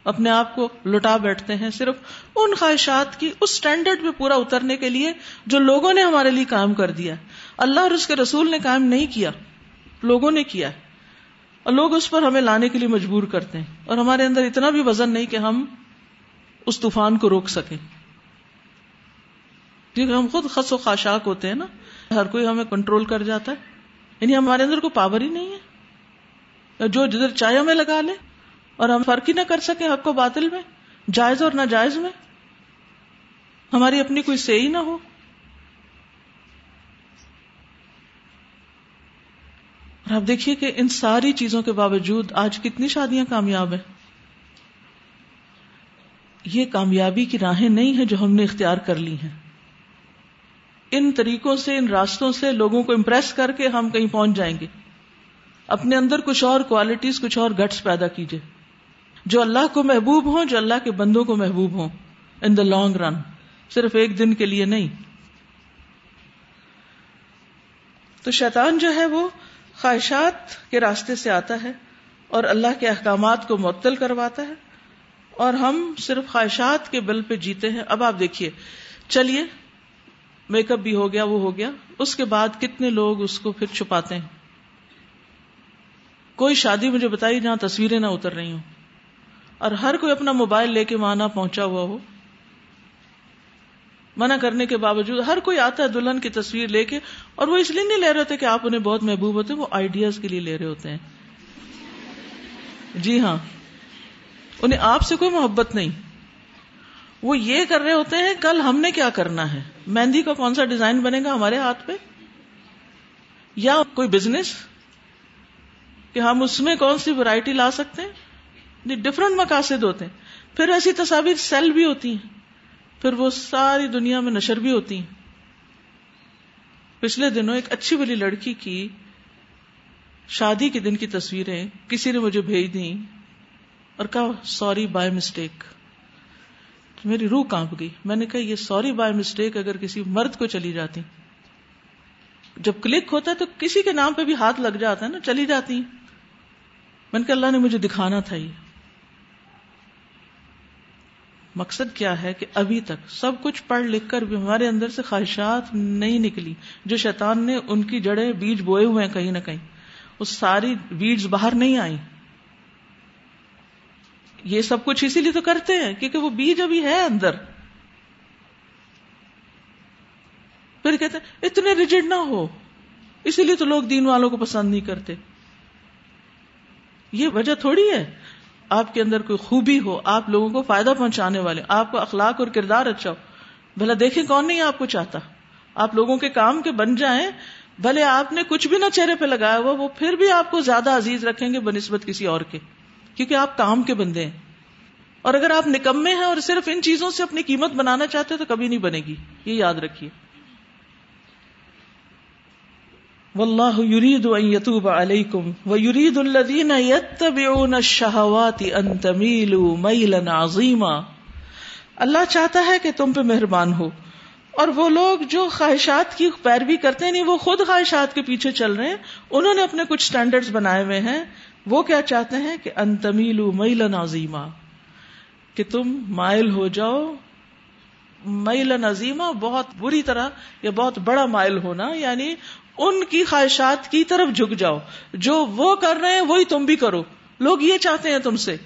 اپنے آپ کو لٹا بیٹھتے ہیں صرف ان خواہشات کی اس اسٹینڈرڈ پہ پورا اترنے کے لیے جو لوگوں نے ہمارے لیے کام کر دیا۔ اللہ اور اس کے رسول نے کام نہیں کیا، لوگوں نے کیا۔ اور لوگ اس پر ہمیں لانے کے لیے مجبور کرتے ہیں اور ہمارے اندر اتنا بھی وزن نہیں کہ ہم اس طوفان کو روک سکیں۔ کیونکہ ہم خود خس و خاشاک ہوتے ہیں نا، ہر کوئی ہمیں کنٹرول کر جاتا ہے۔ یعنی ہمارے اندر کوئی پاور ہی نہیں ہے۔ جو جدھر چاہے ہمیں لگا لے اور ہم فرق ہی نہ کر سکیں حق و باطل میں، جائز اور ناجائز میں۔ ہماری اپنی کوئی سی نہ ہو۔ اور آپ دیکھیے کہ ان ساری چیزوں کے باوجود آج کتنی شادیاں کامیاب ہیں۔ یہ کامیابی کی راہیں نہیں ہیں جو ہم نے اختیار کر لی ہیں۔ ان طریقوں سے، ان راستوں سے لوگوں کو امپریس کر کے ہم کہیں پہنچ جائیں گے۔ اپنے اندر کچھ اور کوالٹیز کچھ اور گٹس پیدا کیجیے۔ جو اللہ کو محبوب ہوں، جو اللہ کے بندوں کو محبوب ہوں۔ ان دا لانگ رن صرف ایک دن کے لیے نہیں۔ تو شیطان جو ہے وہ خواہشات کے راستے سے آتا ہے اور اللہ کے احکامات کو معطل کرواتا ہے اور ہم صرف خواہشات کے بل پہ جیتے ہیں۔ اب آپ دیکھیے، چلیے، میک اپ بھی ہو گیا، وہ ہو گیا۔ اس کے بعد کتنے لوگ اس کو پھر چھپاتے ہیں؟ کوئی شادی مجھے بتائی جہاں تصویریں نہ اتر رہی ہوں اور ہر کوئی اپنا موبائل لے کے وہاں پہنچا ہوا ہو۔ منع کرنے کے باوجود ہر کوئی آتا ہے دلہن کی تصویر لے کے اور وہ اس لیے نہیں لے رہے ہوتے کہ آپ انہیں بہت محبوب ہوتے، وہ آئیڈیاز کے لیے لے رہے ہوتے ہیں۔ جی ہاں انہیں آپ سے کوئی محبت نہیں۔ وہ یہ کر رہے ہوتے ہیں، کل ہم نے کیا کرنا ہے؟ مہندی کا کون سا ڈیزائن بنے گا ہمارے ہاتھ پہ؟ یا کوئی بزنس کہ ہم اس میں کون سی ورائٹی لا سکتے ہیں؟ ڈفرنٹ مقاصد ہوتے ہیں۔ پھر ایسی تصاویر سیل بھی ہوتی ہیں۔ پھر وہ ساری دنیا میں نشر بھی ہوتی ہیں۔ پچھلے دنوں ایک اچھی بلی لڑکی کی شادی کے دن کی تصویریں کسی نے مجھے بھیج دی اور کہا سوری بائی مسٹیک میری روح کانپ گئی۔ میں نے کہا، یہ سوری بائی مسٹیک اگر کسی مرد کو چلی جاتی۔ جب کلک ہوتا ہے تو کسی کے نام پہ بھی ہاتھ لگ جاتا ہے نا، چلی جاتی۔ میں نے کہا، اللہ نے مجھے دکھانا تھا یہ۔ مقصد کیا ہے کہ ابھی تک سب کچھ پڑھ لکھ کر بھی ہمارے اندر سے خواہشات نہیں نکلی، جو شیطان نے ان کی جڑیں بیج بوئے ہوئے ہیں کہیں نہ کہیں، وہ ساری بیج باہر نہیں آئی یہ سب کچھ اسی لیے تو کرتے ہیں، کیونکہ وہ بیج ابھی ہے اندر۔ پھر کہتے ہیں، اتنے ریجڈ نہ ہو۔ اسی لیے تو لوگ دین والوں کو پسند نہیں کرتے۔ یہ وجہ تھوڑی ہے۔ آپ کے اندر کوئی خوبی ہو، آپ لوگوں کو فائدہ پہنچانے والے، آپ کو اخلاق اور کردار اچھا ہو۔ بھلا دیکھیں کون نہیں آپ کو چاہتا۔ آپ لوگوں کے کام کے بن جائیں، بھلے آپ نے کچھ بھی نہ چہرے پہ لگایا ہوا، وہ پھر بھی آپ کو زیادہ عزیز رکھیں گے بنسبت کسی اور کے۔ کیونکہ آپ کام کے بندے ہیں۔ اور اگر آپ نکمے ہیں اور صرف ان چیزوں سے اپنی قیمت بنانا چاہتے تو کبھی نہیں بنے گی۔ یہ یاد رکھیے۔ واللہ یرید ان یتوب علیکم ویرید الذین یتبعون الشہوات ان تمیلوا میلا عظیما اللہ چاہتا ہے کہ تم پہ مہربان ہو اور وہ لوگ جو خواہشات کی پیروی کرتے نہیں، وہ خود خواہشات کے پیچھے چل رہے ہیں۔ انہوں نے اپنے کچھ سٹینڈرڈز بنائے ہوئے ہیں۔ وہ کیا چاہتے ہیں کہ انتمیل میل نازیما کہ تم مائل ہو جاؤ۔ میل نظیمہ بہت بری طرح یا بہت بڑا مائل ہونا یعنی ان کی خواہشات کی طرف جھک جاؤ۔ جو وہ کر رہے ہیں، وہی تم بھی کرو۔ لوگ یہ چاہتے ہیں تم سے۔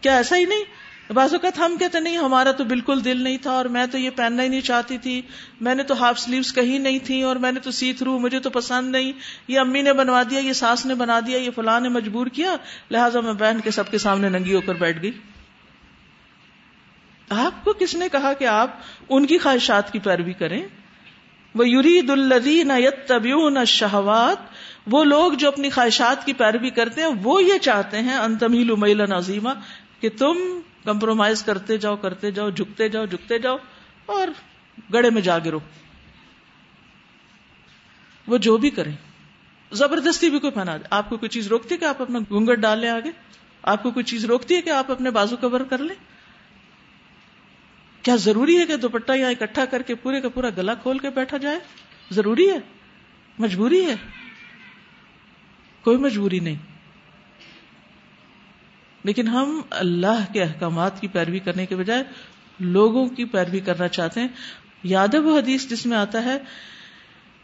کیا ایسا ہی نہیں؟ بعض اوقات ہم کہتے نہیں، ہمارا تو بالکل دل نہیں تھا اور میں تو یہ پہننا ہی نہیں چاہتی تھی۔ میں نے تو ہاف سلیوز کہیں نہیں تھی اور میں نے تو سی تھرو، مجھے تو پسند نہیں۔ یہ امی نے بنوا دیا، یہ ساس نے بنا دیا، یہ فلاں نے مجبور کیا۔ لہٰذا میں بہن کے سب کے سامنے ننگی ہو کر بیٹھ گئی۔ آپ کو کس نے کہا کہ آپ ان کی خواہشات کی پیروی کریں؟ وہ یورید الدین یت نہ شہوات وہ لوگ جو اپنی خواہشات کی پیروی کرتے ہیں، وہ یہ چاہتے ہیں، انتمیل امیل نظیمہ کہ تم کمپرومائز کرتے جاؤ کرتے جاؤ، جھکتے جاؤ جھکتے جاؤ، اور گڑے میں جا گرو۔ وہ جو بھی کریں۔ زبردستی بھی کوئی پہنا دے۔ آپ کو کوئی چیز روکتی ہے کہ آپ اپنا گونگٹ ڈال لیں آگے؟ آپ کو کوئی چیز روکتی ہے کہ آپ اپنے بازو کور کر لیں؟ کیا ضروری ہے کہ دوپٹہ یہاں اکٹھا کر کے پورے کا پورا گلا کھول کے بیٹھا جائے؟ ضروری ہے؟ مجبوری ہے؟ کوئی مجبوری نہیں۔ لیکن ہم اللہ کے احکامات کی پیروی کرنے کے بجائے لوگوں کی پیروی کرنا چاہتے ہیں۔ یاد ہے وہ حدیث جس میں آتا ہے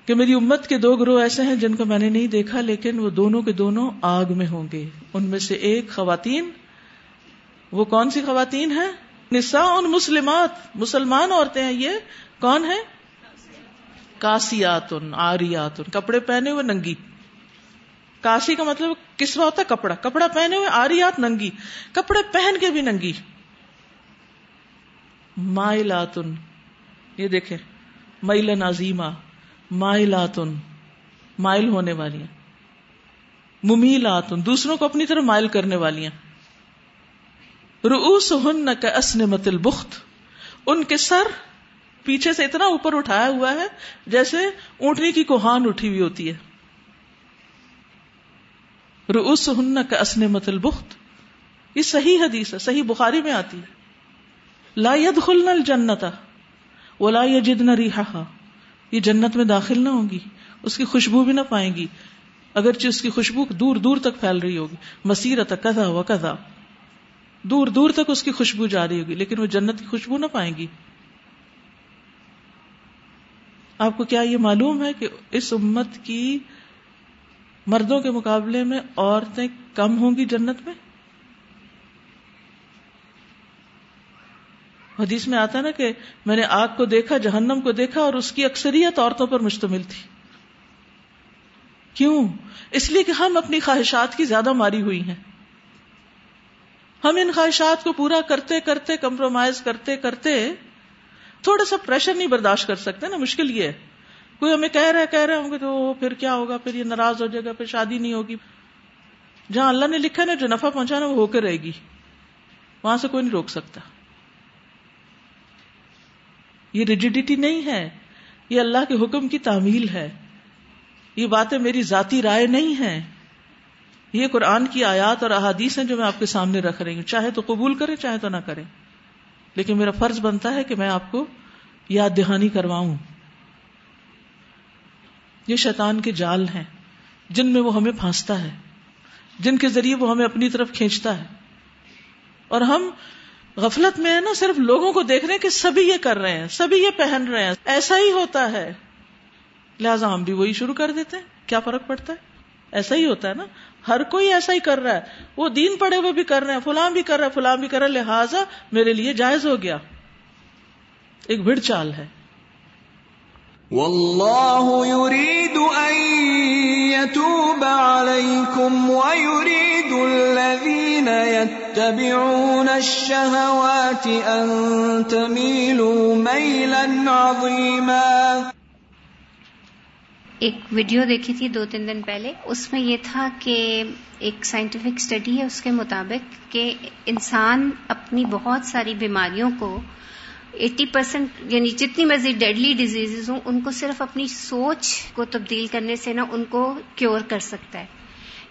کہ میری امت کے دو گروہ ایسے ہیں جن کو میں نے نہیں دیکھا، لیکن وہ دونوں کے دونوں آگ میں ہوں گے۔ ان میں سے ایک خواتین، وہ کون سی خواتین ہیں؟ نساء ان مسلمات، مسلمان عورتیں ہیں یہ، کون ہے کاسیات آریات کپڑے پہنے ہوئے ننگی۔ کاسی کا مطلب کسوا ہوتا ہے؟ کپڑا۔ کپڑا پہنے ہوئے آریات ننگی، کپڑے پہن کے بھی ننگی۔ مائلاتن، یہ دیکھیں میل نازیما مائلاتن، مائل ہونے والی ممیلاتن، دوسروں کو اپنی طرف مائل کرنے والی روس ہن کا اسن متل بخت ان کے سر پیچھے سے اتنا اوپر اٹھایا ہوا ہے جیسے اونٹنی کی کوہان اٹھی ہوئی ہوتی ہے۔ روس ہن کا اسن متل بخت یہ صحیح حدیث ہے، صحیح بخاری میں آتی ہے۔ لا ید خلن الجنتا وہ لا نہ ریحا یہ جنت میں داخل نہ ہوگی اس کی خوشبو بھی نہ پائیں گی۔ اگرچہ اس کی خوشبو دور دور تک پھیل رہی ہوگی۔ مسیرت کذا و کذا دور دور تک اس کی خوشبو جا رہی ہوگی، لیکن وہ جنت کی خوشبو نہ پائیں گی۔ آپ کو کیا یہ معلوم ہے کہ اس امت کی مردوں کے مقابلے میں عورتیں کم ہوں گی جنت میں؟ حدیث میں آتا نا کہ میں نے آگ کو دیکھا، جہنم کو دیکھا اور اس کی اکثریت عورتوں پر مشتمل تھی۔ کیوں؟ اس لیے کہ ہم اپنی خواہشات کی زیادہ ماری ہوئی ہیں۔ ہم ان خواہشات کو پورا کرتے کرتے کمپرومائز کرتے کرتے تھوڑا سا پریشر نہیں برداشت کر سکتے نا، مشکل یہ ہے۔ کوئی ہمیں کہہ رہے کہہ رہے ہوں گے تو پھر کیا ہوگا؟ پھر یہ ناراض ہو جائے گا، پھر شادی نہیں ہوگی۔ جہاں اللہ نے لکھا نا، جو نفع پہنچانا وہ ہو کے رہے گی۔ وہاں سے کوئی نہیں روک سکتا۔ یہ ریجیڈیٹی نہیں ہے، یہ اللہ کے حکم کی تعمیل ہے۔ یہ باتیں میری ذاتی رائے نہیں ہے یہ قرآن کی آیات اور احادیث ہیں جو میں آپ کے سامنے رکھ رہی ہوں۔ چاہے تو قبول کرے چاہے تو نہ کرے لیکن میرا فرض بنتا ہے کہ میں آپ کو یاد دہانی کرواؤں۔ یہ شیطان کے جال ہیں، جن میں وہ ہمیں پھانستا ہے، جن کے ذریعے وہ ہمیں اپنی طرف کھینچتا ہے۔ اور ہم غفلت میں ہے نا، صرف لوگوں کو دیکھ رہے ہیں کہ سبھی یہ کر رہے ہیں، سبھی یہ پہن رہے ہیں۔ ایسا ہی ہوتا ہے۔ لہذا ہم بھی وہی شروع کر دیتے ہیں۔ کیا فرق پڑتا ہے؟ ایسا ہی ہوتا ہے نا۔ ہر کوئی ایسا ہی کر رہا ہے۔ وہ دین پڑے ہوئے بھی کر رہے ہیں، فلاں بھی کر رہا ہے، فلاں بھی کر رہا ہے، لہٰذا میرے لیے جائز ہو گیا۔ ایک بھڑ چال ہے۔ واللہ يريد ان يتوب عليكم ويريد الذين يتبعون الشهوات ان تميلوا ميلا عظيما ایک ویڈیو دیکھی تھی دو تین دن پہلے، اس میں یہ تھا کہ ایک سائنٹیفک اسٹڈی ہے، اس کے مطابق کہ انسان اپنی بہت ساری بیماریوں کو ایٹی پرسینٹ یعنی جتنی مرضی ڈیڈلی ڈیزیز ہوں، ان کو صرف اپنی سوچ کو تبدیل کرنے سے نا ان کو کیور کر سکتا ہے۔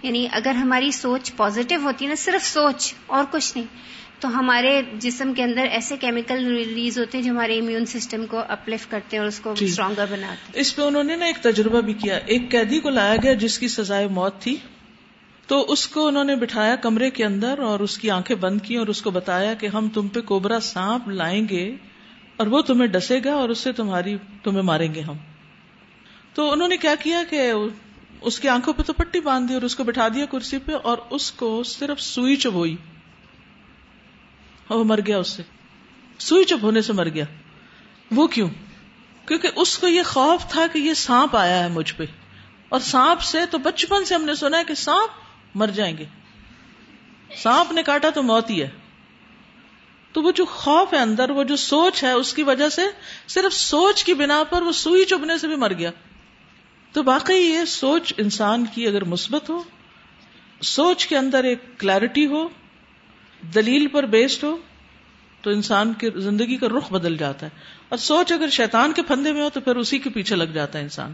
یعنی اگر ہماری سوچ پازیٹو ہوتی ہے نا، صرف سوچ اور کچھ نہیں۔ تو ہمارے جسم کے اندر ایسے کیمیکل ریلیز ہوتے ہیں جو ہمارے امیون سسٹم کو اپلفٹ کرتے ہیں اور اس کو اسٹرانگر جی۔ بناتے ہیں۔ اس پہ انہوں نے نا ایک تجربہ بھی کیا۔ ایک قیدی کو لایا گیا جس کی سزائے موت تھی۔ تو اس کو انہوں نے بٹھایا کمرے کے اندر اور اس کی آنکھیں بند کی اور اس کو بتایا کہ ہم تم پہ کوبرا سانپ لائیں گے اور وہ تمہیں ڈسے گا اور اس سے تمہاری تمہیں ماریں گے ہم۔ تو انہوں نے کیا کیا کہ اس کی آنکھوں پہ تو پٹی باندھ دی اور اس کو بٹھا دیا کرسی پہ اور اس کو صرف سوئی چبوئی اور وہ مر گیا اس سے۔ سوئی چپ ہونے سے مر گیا۔ وہ کیوں؟ کیونکہ اس کو یہ خوف تھا کہ یہ سانپ آیا ہے مجھ پہ۔ اور سانپ سے تو بچپن سے ہم نے سنا ہے کہ سانپ مر جائیں گے۔ سانپ نے کاٹا تو موت ہی ہے۔ تو وہ جو خوف ہے اندر، وہ جو سوچ ہے، اس کی وجہ سے صرف سوچ کی بنا پر وہ سوئی چبنے سے بھی مر گیا۔ تو باقی یہ سوچ انسان کی اگر مثبت ہو، سوچ کے اندر ایک کلیرٹی ہو دلیل پر بیسڈ ہو تو انسان کی زندگی کا رخ بدل جاتا ہے۔ اور سوچ اگر شیطان کے پھندے میں ہو تو پھر اسی کے پیچھے لگ جاتا ہے انسان۔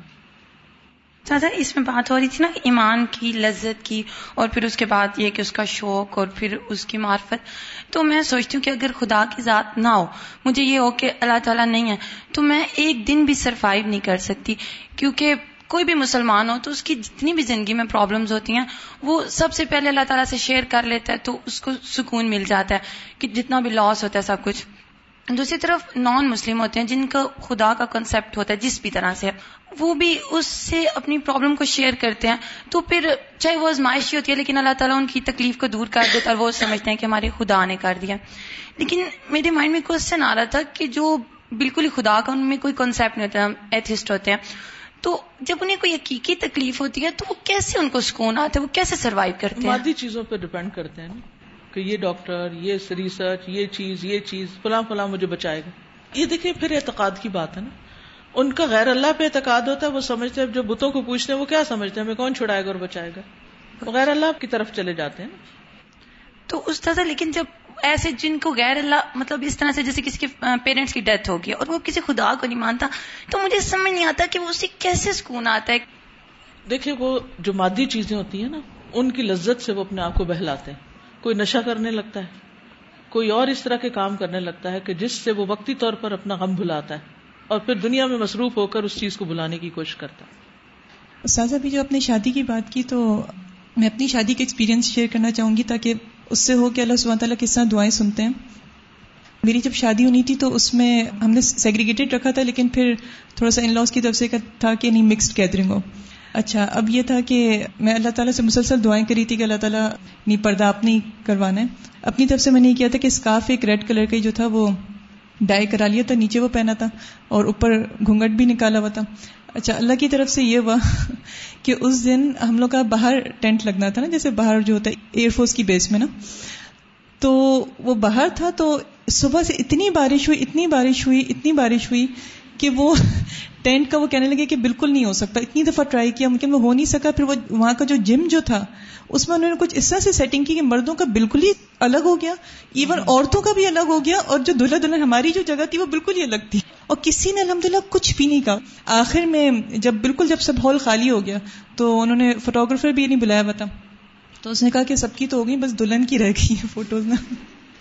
دادا اس میں بات ہو رہی تھی نا ایمان کی، لذت کی، اور پھر اس کے بعد یہ کہ اس کا شوق اور پھر اس کی معرفت۔ تو میں سوچتی ہوں کہ اگر خدا کی ذات نہ ہو، مجھے یہ ہو کہ اللہ تعالیٰ نہیں ہے، تو میں ایک دن بھی سروائو نہیں کر سکتی۔ کیونکہ کوئی بھی مسلمان ہو تو اس کی جتنی بھی زندگی میں پرابلمز ہوتی ہیں، وہ سب سے پہلے اللہ تعالیٰ سے شیئر کر لیتا ہے تو اس کو سکون مل جاتا ہے کہ جتنا بھی لاس ہوتا ہے سب کچھ۔ دوسری طرف نان مسلم ہوتے ہیں جن کا خدا کا کنسپٹ ہوتا ہے جس بھی طرح سے، وہ بھی اس سے اپنی پرابلم کو شیئر کرتے ہیں۔ تو پھر چاہے وہ ازمائشی ہوتی ہے، لیکن اللہ تعالیٰ ان کی تکلیف کو دور کر دیتا اور وہ سمجھتے ہیں کہ ہمارے خدا نے کر دیا۔ لیکن میرے مائنڈ میں کوشچن آ رہا تھا کہ جو بالکل ہی خدا کا، ان میں کوئی کنسپٹ نہیں ہوتا ایتھسٹ ہوتے ہیں۔ تو جب انہیں کوئی حقیقی تکلیف ہوتی ہے تو وہ کیسے ان کو سکون آتا ہے؟ وہ کیسے سروائو کرتے ہیں؟ مادی چیزوں پہ ڈپینڈ کرتے ہیں کہ یہ ڈاکٹر یہ ریسرچ یہ چیز یہ چیز فلاں فلاں مجھے بچائے گا۔ یہ دیکھیں پھر اعتقاد کی بات ہے نا۔ ان کا غیر اللہ پہ اعتقاد ہوتا ہے وہ سمجھتے ہیں جو بتوں کو پوچھتے ہیں وہ کیا سمجھتے ہیں؟ ہمیں کون چھڑائے گا اور بچائے گا؟ غیر اللہ کی طرف چلے جاتے ہیں تو اس طرح لیکن جب ایسے جن کو غیر اللہ مطلب اس طرح سے جیسے کسی کے پیرنٹس کی ڈیتھ ہوگی اور وہ کسی خدا کو نہیں مانتا تو مجھے سمجھ نہیں آتا کہ وہ اسے کیسے سکون آتا ہے۔ دیکھیے وہ جو مادی چیزیں ہوتی ہیں نا ان کی لذت سے وہ اپنے آپ کو بہلاتے ہیں۔ کوئی نشہ کرنے لگتا ہے کوئی اور اس طرح کے کام کرنے لگتا ہے کہ جس سے وہ وقتی طور پر اپنا غم بھلاتا ہے اور پھر دنیا میں مصروف ہو کر اس چیز کو بلانے کی کوشش کرتا ہے۔ استاذہ بھی جو اپنی شادی کی بات کی تو میں اپنی شادی کے ایکسپیرینس شیئر کرنا چاہوں گی تاکہ اس سے ہو کہ اللہ سبحانہ تعالیٰ کس طرح دعائیں سنتے ہیں۔ میری جب شادی ہونی تھی تو اس میں ہم نے سیگریگیٹڈ رکھا تھا، لیکن پھر تھوڑا سا ان لاس کی طرف سے تھا کہ نہیں مکسڈ گیدرنگ ہو۔ اچھا اب یہ تھا کہ میں اللہ تعالیٰ سے مسلسل دعائیں کری تھی کہ اللہ تعالیٰ نہیں پردہ اپنی کروانا ہے۔ اپنی طرف سے میں نے یہ کیا تھا کہ اسکارف ایک ریڈ کلر کا جو تھا وہ ڈائی کرا لیا تھا، نیچے وہ پہنا تھا اور اوپر گھونگٹ بھی نکالا ہوا تھا۔ اچھا اللہ کی طرف سے یہ ہوا کہ اس دن ہم لوگ کا باہر ٹینٹ لگنا تھا نا، جیسے باہر جو ہوتا ہے ایئر فورس کی بیس میں نا۔ تو وہ باہر تھا تو صبح سے اتنی بارش ہوئی، اتنی بارش ہوئی، اتنی بارش ہوئی کہ وہ ٹینٹ کا وہ کہنے لگے کہ بالکل نہیں ہو سکتا۔ اتنی دفعہ ٹرائی کیا، ممکن وہ ہو نہیں سکا۔ پھر وہ وہاں کا جو جم جو تھا، اس میں انہوں نے کچھ اس طرح سے سیٹنگ کی کہ مردوں کا بالکل ہی الگ ہو گیا۔ ایون عورتوں کا بھی الگ ہو گیا اور جو دلہا دلہن ہماری جو جگہ تھی، وہ بالکل ہی الگ تھی۔ اور کسی نے الحمد للہ کچھ بھی نہیں کہا۔ آخر میں جب بالکل جب سب ہال خالی ہو گیا، تو انہوں نے فوٹوگرافر بھی نہیں بلایا ہوا تھا تو اس نے کہا کہ سب کی تو ہو گئی، بس دلہن کی رہ گئی ہے فوٹوز نا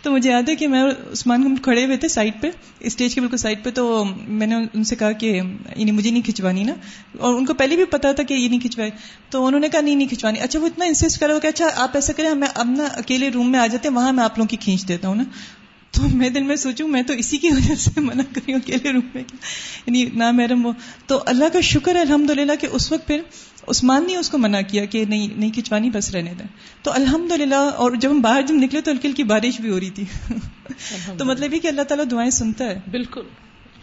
تو مجھے یاد ہے کہ میں عثمان کھڑے ہوئے تھے سائڈ پہ، اسٹیج کے بالکل سائڈ پہ، تو میں نے ان سے کہا کہ یعنی مجھے نہیں کھنچوانی نا۔ اور ان کو پہلے بھی پتا تھا کہ یہ نہیں کھنچوائے۔ تو انہوں نے کہا، نہیں نہیں کھنچوانی۔ اچھا وہ اتنا انسسٹ کرا کہ اچھا آپ ایسا کریں میں اب نا اکیلے روم میں آ جاتے ہیں، وہاں میں آپ لوگوں کی کھینچ دیتا ہوں نا۔ تو میں دن میں سوچوں، میں تو اسی کی وجہ سے منع کری ہوں اکیلے روم میں۔ یعنی نہ محرم وہ۔ تو اللہ کا شکر ہے الحمد للہ کہ اس وقت پھر عثمان نے اس کو منع کیا کہ نہیں نہیں کھچوانی بس رہنے دیں۔ تو الحمد للہ اور جب ہم باہر جب نکلے تو ہلکی ہلکی بارش بھی ہو رہی تھی۔ تو مطلب یہ کہ اللہ تعالیٰ دعائیں سنتا ہے۔ بالکل۔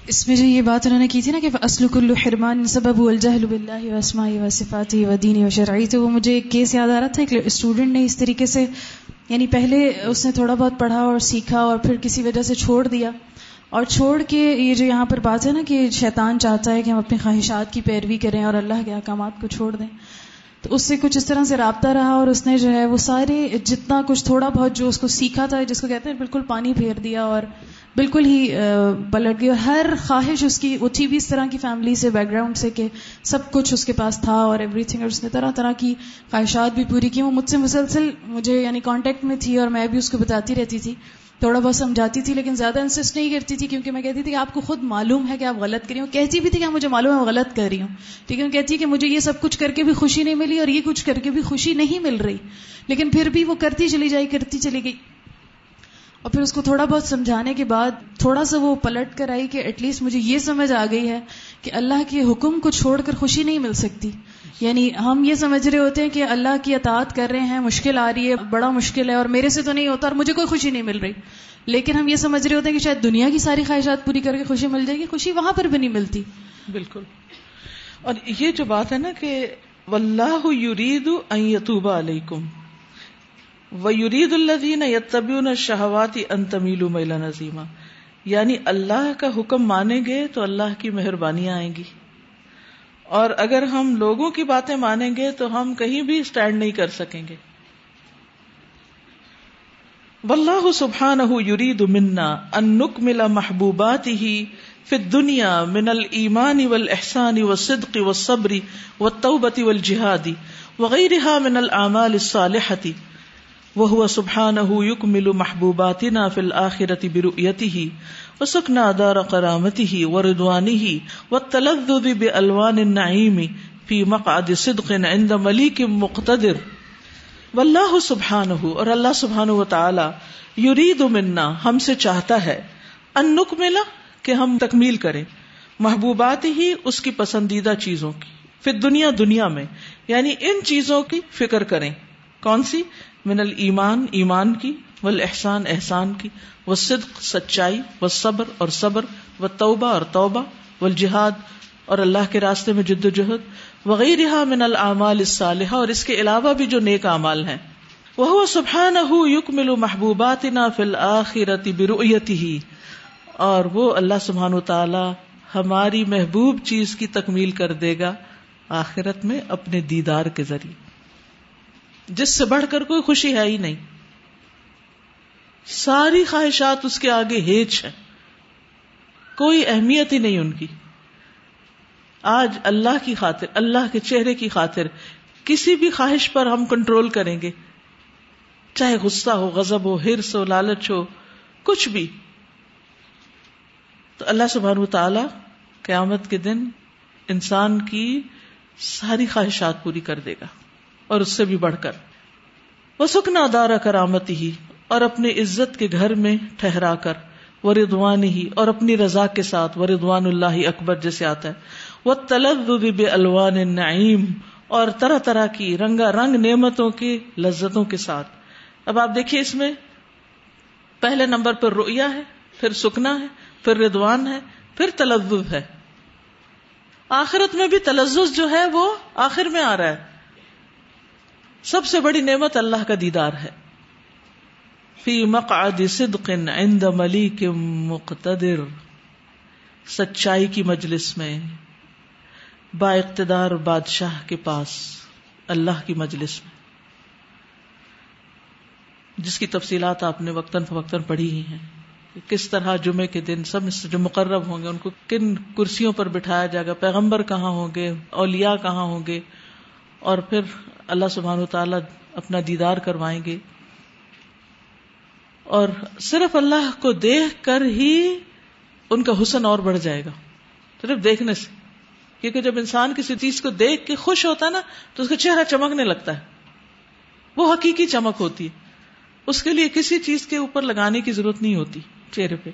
اس میں جو یہ بات انہوں نے کی تھی نا کہ اسل کلو حرمان سبب الجہل بلّہ وسمائی و صفاتی و دینی و شرعی تو وہ مجھے ایک کیس یاد آ رہا تھا ایک اسٹوڈنٹ نے اس طریقے سے یعنی پہلے اس نے تھوڑا بہت پڑھا اور سیکھا اور پھر کسی وجہ سے چھوڑ دیا۔ اور چھوڑ کے یہ جو یہاں پر بات ہے نا کہ شیطان چاہتا ہے کہ ہم اپنی خواہشات کی پیروی کریں اور اللہ کے احکامات کو چھوڑ دیں، تو اس سے کچھ اس طرح سے رابطہ رہا اور اس نے جو ہے وہ سارے جتنا کچھ تھوڑا بہت جو اس کو سیکھا تھا، جس کو کہتے ہیں بالکل پانی پھیر دیا اور بالکل ہی پلٹ گئی اور ہر خواہش اس کی، وہ تھی بھی اس طرح کی فیملی سے بیک گراؤنڈ سے کہ سب کچھ اس کے پاس تھا اور ایوری تھنگ اور اس نے طرح طرح کی خواہشات بھی پوری کی۔ وہ مجھ سے مسلسل مجھے یعنی کانٹیکٹ میں تھی اور میں بھی اس کو بتاتی رہتی تھی۔ تھوڑا بہت سمجھاتی تھی لیکن زیادہ انسسٹ نہیں کرتی تھی کیونکہ میں کہتی تھی کہ آپ کو خود معلوم ہے کہ آپ غلط کر رہی ہوں۔ کہتی بھی تھی کہ ہاں، مجھے معلوم ہے غلط کر رہی ہوں۔ ٹھیک ہے کہتی کہ مجھے یہ سب کچھ کر کے بھی خوشی نہیں ملی اور یہ کچھ کر کے بھی خوشی نہیں مل رہی۔ لیکن پھر بھی وہ کرتی چلی جائی، کرتی چلی گئی۔ اور پھر اس کو تھوڑا بہت سمجھانے کے بعد تھوڑا سا وہ پلٹ کر آئی کہ ایٹ لیسٹ مجھے یہ سمجھ آ گئی ہے کہ اللہ کے حکم کو چھوڑ کر خوشی نہیں مل سکتی۔ یعنی ہم یہ سمجھ رہے ہوتے ہیں کہ اللہ کی اطاعت کر رہے ہیں، مشکل آ رہی ہے، بڑا مشکل ہے اور میرے سے تو نہیں ہوتا اور مجھے کوئی خوشی نہیں مل رہی۔ لیکن ہم یہ سمجھ رہے ہوتے ہیں کہ شاید دنیا کی ساری خواہشات پوری کر کے خوشی مل جائے گی، خوشی وہاں پر بھی نہیں ملتی۔ بالکل۔ اور یہ جو بات ہے نا کہ واللہ یرید ان یتوب علیکم۔ ویرید الذین یتبعون الشہوات ان تمیلوا میلا نظیما یعنی اللہ کا حکم مانیں گے تو اللہ کی مہربانیاں آئیں گی۔ اور اگر ہم لوگوں کی باتیں مانیں گے تو ہم کہیں بھی اسٹینڈ نہیں کر سکیں گے۔ واللہ سبحانہ یرید منا ان نکمل محبوباته فی الدنیا من الایمان والاحسان والصدق والصبر والتوبة والجہاد وغیرها من الاعمال الصالحة وهو سبحانه يكمل محبوباتنا في الآخرة برؤيته وسكن دار قرامته ورضوانه والتلذذ بألوان النعيم في مقعد صدق عند مليك مقتدر۔ واللہ سبحانہ، اور اللہ سبحانہ و تعالی یرید منا، ہم سے چاہتا ہے ان نکملا کہ ہم تکمیل کریں محبوبات ہی اس کی پسندیدہ چیزوں کی۔ پھر دنیا دنیا میں یعنی ان چیزوں کی فکر کریں۔ کون سی؟ من الایمان، ایمان کی ول احسان احسان کی۔ وہ صدق، سچائی و صبر اور صبر و توبہ اور توبہ و جہاد اور اللہ کے راستے میں جد و جہد وغیرہ من العمال الصالحہ اور اس کے علاوہ بھی جو نیک اعمال ہیں۔ وہ سبحانہ یکمل محبوباتنا فی الآخرت برؤیتہ۔ اور وہ اللہ سبحانہ و تعالی ہماری محبوب چیز کی تکمیل کر دے گا آخرت میں اپنے دیدار کے ذریعے۔ جس سے بڑھ کر کوئی خوشی ہے ہی نہیں۔ ساری خواہشات اس کے آگے ہیچ ہے کوئی اہمیت ہی نہیں ان کی۔ آج اللہ کی خاطر، اللہ کے چہرے کی خاطر کسی بھی خواہش پر ہم کنٹرول کریں گے۔ چاہے غصہ ہو غزب ہو، ہرس ہو، لالچ ہو، کچھ بھی۔ تو اللہ سبحانہ تعالی قیامت کے دن انسان کی ساری خواہشات پوری کر دے گا اور اس سے بھی بڑھ کر۔ وہ سکنا دارا کرامت ہی اور اپنی عزت کے گھر میں ٹھہرا کر، وہ ردوان ہی، اور اپنی رضا کے ساتھ، وہ ردوان اللہ اکبر جیسے آتا ہے۔ وہ تلب الوان نعیم اور طرح طرح کی رنگا رنگ نعمتوں کی لذتوں کے ساتھ۔ اب آپ دیکھیے اس میں، پہلے نمبر پر رویا ہے، پھر سکنا ہے، پھر ردوان ہے، پھر تلب ہے۔ آخرت میں بھی تلز جو ہے، وہ آخر میں آ رہا ہے۔ سب سے بڑی نعمت اللہ کا دیدار ہے۔ فی مقعد صدق عند ملیک مقتدر۔ سچائی کی مجلس میں با اقتدار بادشاہ کے پاس اللہ کی مجلس میں۔ جس کی تفصیلات آپ نے وقتاً فوقتاً پڑھی ہی ہیں۔ کہ کس طرح جمعے کے دن سب جو مقرب ہوں گے، ان کو کن کرسیوں پر بٹھایا جائے گا، پیغمبر کہاں ہوں گے، اولیاء کہاں ہوں گے، اور پھر اللہ سبحان تعالیٰ اپنا دیدار کروائیں گے۔ اور صرف اللہ کو دیکھ کر ہی ان کا حسن اور بڑھ جائے گا۔ صرف دیکھنے سے۔ کیونکہ جب انسان کسی چیز کو دیکھ کے خوش ہوتا ہے نا تو اس کا چہرہ چمکنے لگتا ہے۔ وہ حقیقی چمک ہوتی ہے۔ اس کے لیے کسی چیز کے اوپر لگانے کی ضرورت نہیں ہوتی چہرے پہ۔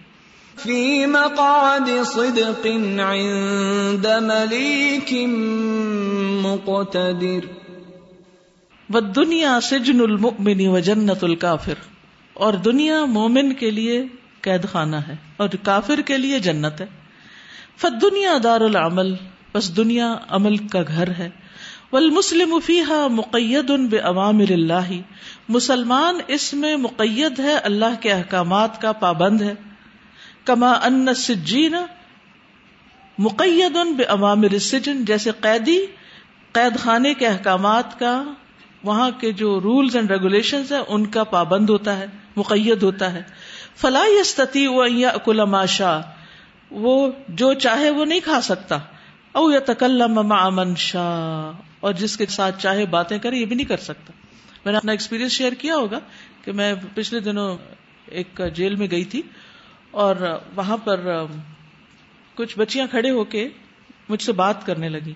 فی مقعد صدق عند ملیک مقتدر۔ والدنیا سجن المؤمن و جنت الکافر۔ اور دنیا مومن کے لیے قید خانہ ہے اور کافر کے لیے جنت ہے۔ فدنیا دار العمل بس دنیا عمل کا گھر ہے۔ والمسلم فیہا مقید بعوامر اللہ۔ مسلمان اس میں مقید ہے، اللہ کے احکامات کا پابند ہے۔ کما ان سجین مقید بعوامر السجن، جیسے قیدی قید خانے کے احکامات کا وہاں کے جو رولز اینڈ ریگولیشن ہیں، ان کا پابند ہوتا ہے، مقید ہوتا ہے۔ فلاح استتی و ماشا وہ جو چاہے وہ نہیں کھا سکتا۔ او یا تکلم من شاہ اور جس کے ساتھ چاہے باتیں کرے، یہ بھی نہیں کر سکتا۔ میں نے اپنا ایکسپیرینس شیئر کیا ہوگا کہ میں پچھلے دنوں ایک جیل میں گئی تھی اور وہاں پر کچھ بچیاں کھڑے ہو کے مجھ سے بات کرنے لگی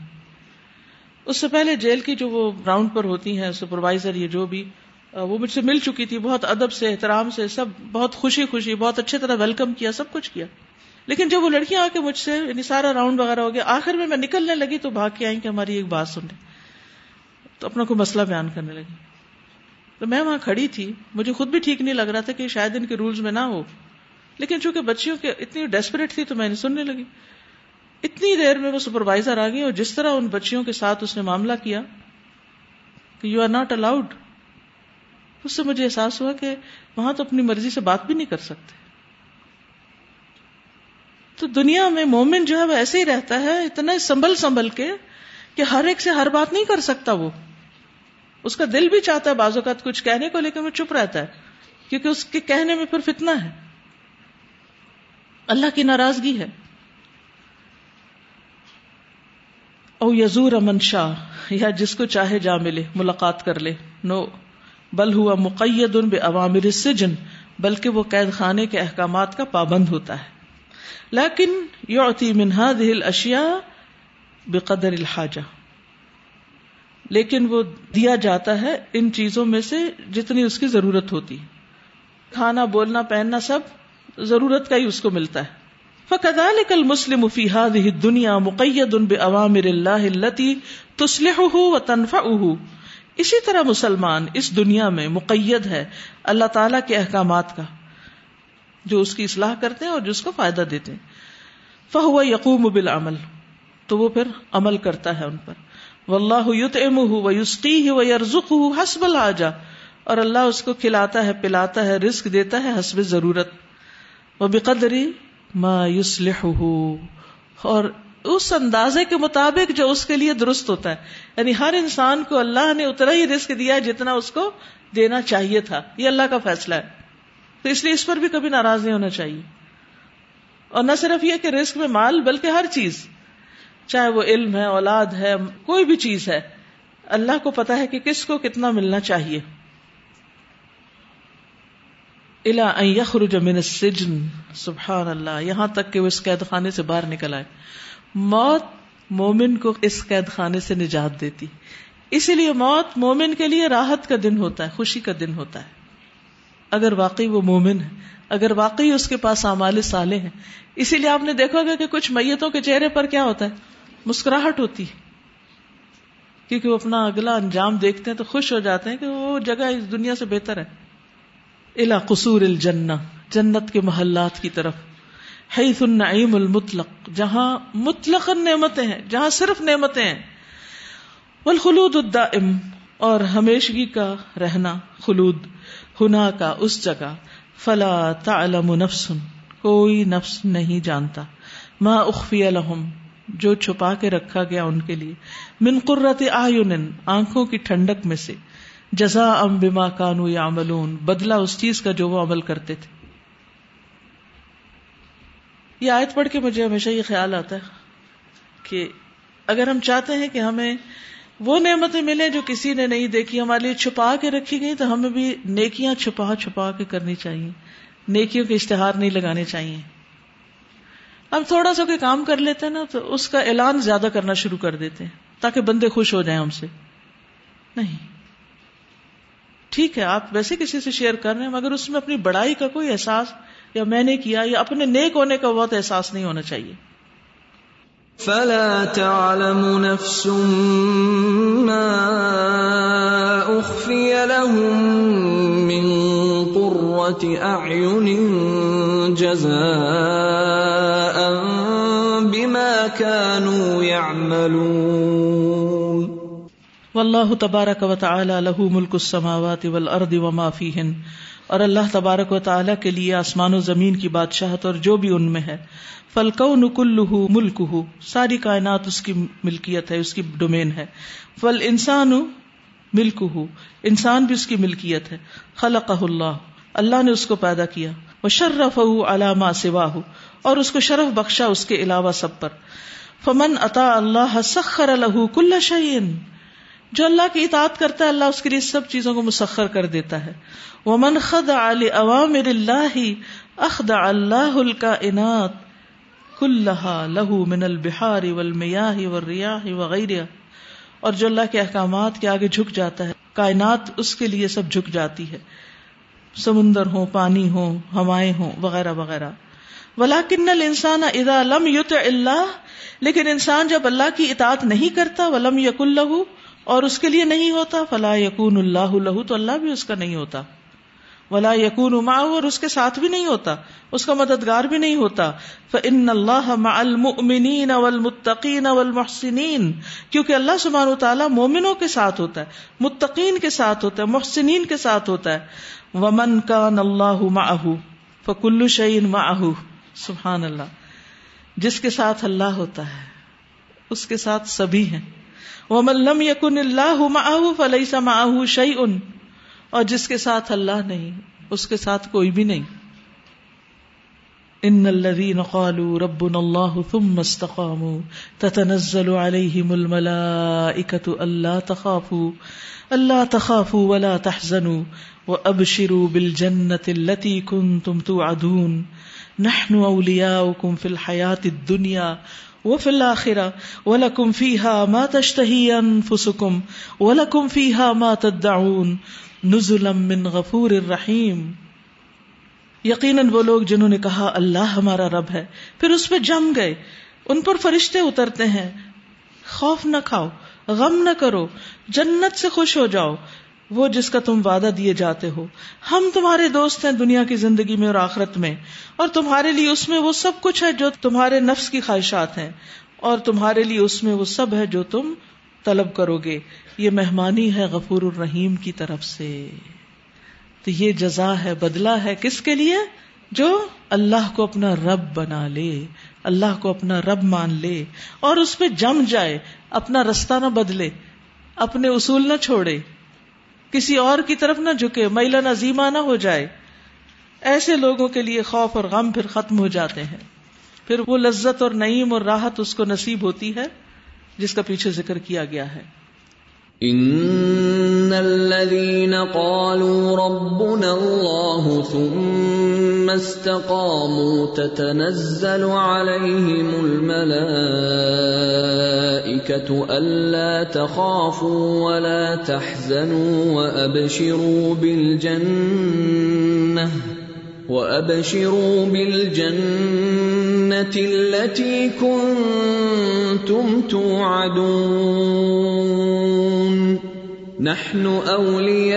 اس سے پہلے جیل کی جو وہ راؤنڈ پر ہوتی ہیں، سپروائزر یہ جو بھی وہ مجھ سے مل چکی تھی، بہت ادب سے، احترام سے، سب بہت خوشی خوشی، بہت اچھے طرح ویلکم کیا، سب کچھ کیا۔ لیکن جب وہ لڑکیاں آ کے مجھ سے یعنی سارا راؤنڈ وغیرہ ہو گیا، آخر میں میں نکلنے لگی تو بھاگ کے آئیں کہ ہماری ایک بات سن تو اپنا کوئی مسئلہ بیان کرنے لگی۔ تو میں وہاں کھڑی تھی، مجھے خود بھی ٹھیک نہیں لگ رہا تھا کہ شاید ان کے رولز میں نہ ہو۔ لیکن چونکہ بچیوں کے اتنی ڈیسپریٹ تھی تو میں نے سننے لگی۔ اتنی دیر میں وہ سپروائزر آ گئی اور جس طرح ان بچیوں کے ساتھ اس نے معاملہ کیا کہ یو آر ناٹ الاؤڈ اس سے مجھے احساس ہوا کہ وہاں تو اپنی مرضی سے بات بھی نہیں کر سکتے۔ تو دنیا میں مومن جو ہے وہ ایسے ہی رہتا ہے، اتنا سنبھل سنبھل کے کہ ہر ایک سے ہر بات نہیں کر سکتا وہ۔ اس کا دل بھی چاہتا ہے بعض اوقات کچھ کہنے کو، لیکن وہ چپ رہتا ہے، کیونکہ اس کے کہنے میں پھر فتنا ہے۔ اللہ کی ناراضگی ہے۔ او یزور امن شاہ یا جس کو چاہے جا ملے، ملاقات کر لے۔ نو، بل ہوا مقید ان بے عوامر سجن بلکہ وہ قید خانے کے احکامات کا پابند ہوتا ہے۔ لیکن یعطی من هذه الاشیاء بقدر الحاجہ۔ لیکن وہ دیا جاتا ہے ان چیزوں میں سے جتنی اس کی ضرورت ہوتی۔ کھانا، بولنا، پہننا، سب ضرورت کا ہی اس کو ملتا ہے۔ فَكَذَلِكَ الْمُسْلِمُ فِي هَذِهِ الدُّنْيَا مُقَيَّدٌ بِأَوَامِرِ اللَّهِ الَّتِي تُصْلِحُهُ وَتَنْفَعُهُ۔ اسی طرح مسلمان اس دنیا میں مقید ہے اللہ تعالی کے احکامات کا، جو اس کی اصلاح کرتے ہیں اور جو اس کو فائدہ دیتے ہیں۔ فہو یقوم بالعمل، تو وہ پھر عمل کرتا ہے ان پر۔ واللہ یطعمہ و یسقیہ و یرزقہ حسب الحاجہ اور اللہ اس کو کھلاتا ہے، پلاتا ہے، رزق دیتا ہے حسب ضرورت۔ وہ ما یصلحہ اور اس اندازے کے مطابق جو اس کے لیے درست ہوتا ہے۔ یعنی ہر انسان کو اللہ نے اتنا ہی رزق دیا ہے جتنا اس کو دینا چاہیے تھا۔ یہ اللہ کا فیصلہ ہے۔ تو اس لیے اس پر بھی کبھی ناراض نہیں ہونا چاہیے۔ اور نہ صرف یہ کہ رسک میں مال، بلکہ ہر چیز، چاہے وہ علم ہے، اولاد ہے، کوئی بھی چیز ہے، اللہ کو پتا ہے کہ کس کو کتنا ملنا چاہیے۔ الا یخرج من السجن سبحان اللہ یہاں تک کہ وہ اس قید خانے سے باہر نکل آئے۔ موت مومن کو اس قید خانے سے نجات دیتی۔ اسی لیے موت مومن کے لیے راحت کا دن ہوتا ہے، خوشی کا دن ہوتا ہے۔ اگر واقعی وہ مومن ہے، اگر واقعی اس کے پاس امال سالے ہیں، اسی لیے آپ نے دیکھا گا کہ کچھ میتوں کے چہرے پر کیا ہوتا ہے؟ مسکراہٹ ہوتی ہے۔ کیونکہ وہ اپنا اگلا انجام دیکھتے ہیں تو خوش ہو جاتے ہیں کہ وہ جگہ اس دنیا سے بہتر ہے۔ الا قصور الجنہ، جنت کے محلات کی طرف۔ حیث النعیم المطلق، جہاں مطلق نعمتیں ہیں، جہاں صرف نعمتیں ہیں۔ والخلود الدائم، اور ہمیشگی کا رہنا، خلود، ہنا کا اس جگہ۔ فلا تعلم نفس، کوئی نفس نہیں جانتا۔ ما اخفی لهم جو چھپا کے رکھا گیا ان کے لیے۔ من قرت آیون آنکھوں کی ٹھنڈک میں سے۔ جزا ام بما کانو یعملون بدلا اس چیز کا جو وہ عمل کرتے تھے۔ یہ آیت پڑھ کے مجھے ہمیشہ یہ خیال آتا ہے کہ اگر ہم چاہتے ہیں کہ ہمیں وہ نعمتیں ملے جو کسی نے نہیں دیکھی، ہمارے لیے چھپا کے رکھی گئی تو ہمیں بھی نیکیاں چھپا چھپا کے کرنی چاہیے۔ نیکیوں کے اشتہار نہیں لگانے چاہیے۔ ہم تھوڑا سا کوئی کام کر لیتے ہیں نا، تو اس کا اعلان زیادہ کرنا شروع کر دیتے ہیں تاکہ بندے خوش ہو جائیں ہم سے۔ نہیں۔ ٹھیک ہے، آپ ویسے کسی سے شیئر کر رہے ہیں، مگر اس میں اپنی بڑائی کا کوئی احساس یا میں نے کیا، یا اپنے نیک ہونے کا بہت احساس نہیں ہونا چاہیے۔ فلا تعلم نفس ما اخفي لهم من قرة اعين جزاء بما كانوا يعملون۔ واللہ تبارک و تعالی له ملک السماوات والارض وما فیہن۔ اور اللہ تبارک و تعالی کے لیے آسمان و زمین کی بادشاہت اور جو بھی ان میں ہے۔ فلکو نکل ملک ہو ساری کائنات اس کی ملکیت ہے، اس کی ڈومین ہے۔ فل انسان ملک انسان بھی اس کی ملکیت ہے۔ خلق اللہ۔ اللہ نے اس کو پیدا کیا۔ وہ شرف علامہ سوا ہو اور اس کو شرف بخشا اس کے علاوہ سب پر۔ فمن عطا اللہ سخر الح کل شعین جو اللہ کی اطاعت کرتا ہے، اللہ اس کے لیے سب چیزوں کو مسخر کر دیتا ہے۔ وہ من خد علی عوام اللہ اخد اللہ کا انعت کلہا لہو من البہار والمیاہ والریاح وغیرہ اور جو اللہ کے احکامات کے آگے جھک جاتا ہے، کائنات اس کے لیے سب جھک جاتی ہے۔ سمندر ہو پانی ہو ہوائیں ہوں، وغیرہ وغیرہ۔ ولاکن الانسان اذا لم یطع اللہ لیکن انسان جب اللہ کی اطاعت نہیں کرتا، ولم یق اللہ اور اس کے لیے نہیں ہوتا۔ فلا یقون اللہ لہو تو اللہ بھی اس کا نہیں ہوتا۔ ولا یقون معه، اور اس کے ساتھ بھی نہیں ہوتا۔ اس کا مددگار بھی نہیں ہوتا۔ فان اللہ المؤمنین والمتقین والمحسنین کیونکہ اللہ سبحانہ وتعالی مومنوں کے ساتھ ہوتا ہے، متقین کے ساتھ ہوتا ہے، محسنین کے ساتھ ہوتا ہے۔ ومن کان اللہ معه فکل شيء معه۔ سبحان اللہ، جس کے ساتھ اللہ ہوتا ہے، اس کے ساتھ سبھی ہیں۔ ومن لم يكن اللہ معه فليس معه شيء۔ اور جس کے ساتھ اللہ نہیں، اس کے ساتھ کوئی بھی نہیں۔ ان الذين قالوا ربنا الله ثم استقاموا۔ تتنزل عليهم الملائكه الا تخافوا الا تخافوا ولا تحزنوا۔ وابشروا بالجنه التي كنتم توعدون۔ نحن اولياؤكم في الحياه الدنيا وفي الآخرة ولكم فيها ما تشتهي أنفسكم ولكم فيها ما تدعون نزلا من غفور الرحیم۔ یقیناً وہ لوگ جنہوں نے کہا اللہ ہمارا رب ہے، پھر اس پہ جم گئے، ان پر فرشتے اترتے ہیں۔ خوف نہ کھاؤ، غم نہ کرو، جنت سے خوش ہو جاؤ۔ وہ جس کا تم وعدہ دیے جاتے ہو۔ ہم تمہارے دوست ہیں دنیا کی زندگی میں اور آخرت میں، اور تمہارے لیے اس میں وہ سب کچھ ہے جو تمہارے نفس کی خواہشات ہیں، اور تمہارے لیے اس میں وہ سب ہے جو تم طلب کرو گے۔ یہ مہمانی ہے غفور الرحیم کی طرف سے۔ تو یہ جزا ہے بدلا ہے کس کے لیے؟ جو اللہ کو اپنا رب بنا لے، اللہ کو اپنا رب مان لے، اور اس پہ جم جائے، اپنا رستہ نہ بدلے، اپنے اصول نہ چھوڑے۔ کسی اور کی طرف نہ جھکے میلا نظیمہ نہ ہو جائے۔ ایسے لوگوں کے لیے خوف اور غم پھر ختم ہو جاتے ہیں۔ پھر وہ لذت اور نعیم اور راحت اس کو نصیب ہوتی ہے، جس کا پیچھے ذکر کیا گیا ہے۔ ان الذين قالوا ربنا الله ثم استقاموا تتنزل عليهم الملائكه الا تخافوا ولا تحزنوا وابشروا بالجنه وابشروا بالجنه التي كنتم توعدون نحن اولياؤكم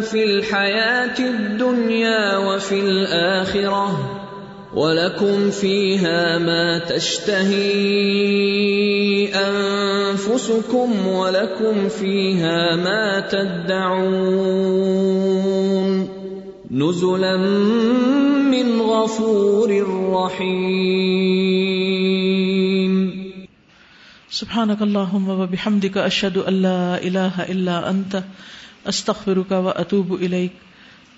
في الحياه الدنيا وفي الاخره ولكم فيها ما تشتهي انفسكم ولكم فيها ما تدعون نزلا من غفور رحيم سبحانك اللهم وبحمدك اشهد ان لا اله الا انت استغفرك واتوب اليك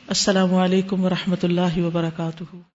السلام علیکم ورحمۃ اللہ وبرکاتہ.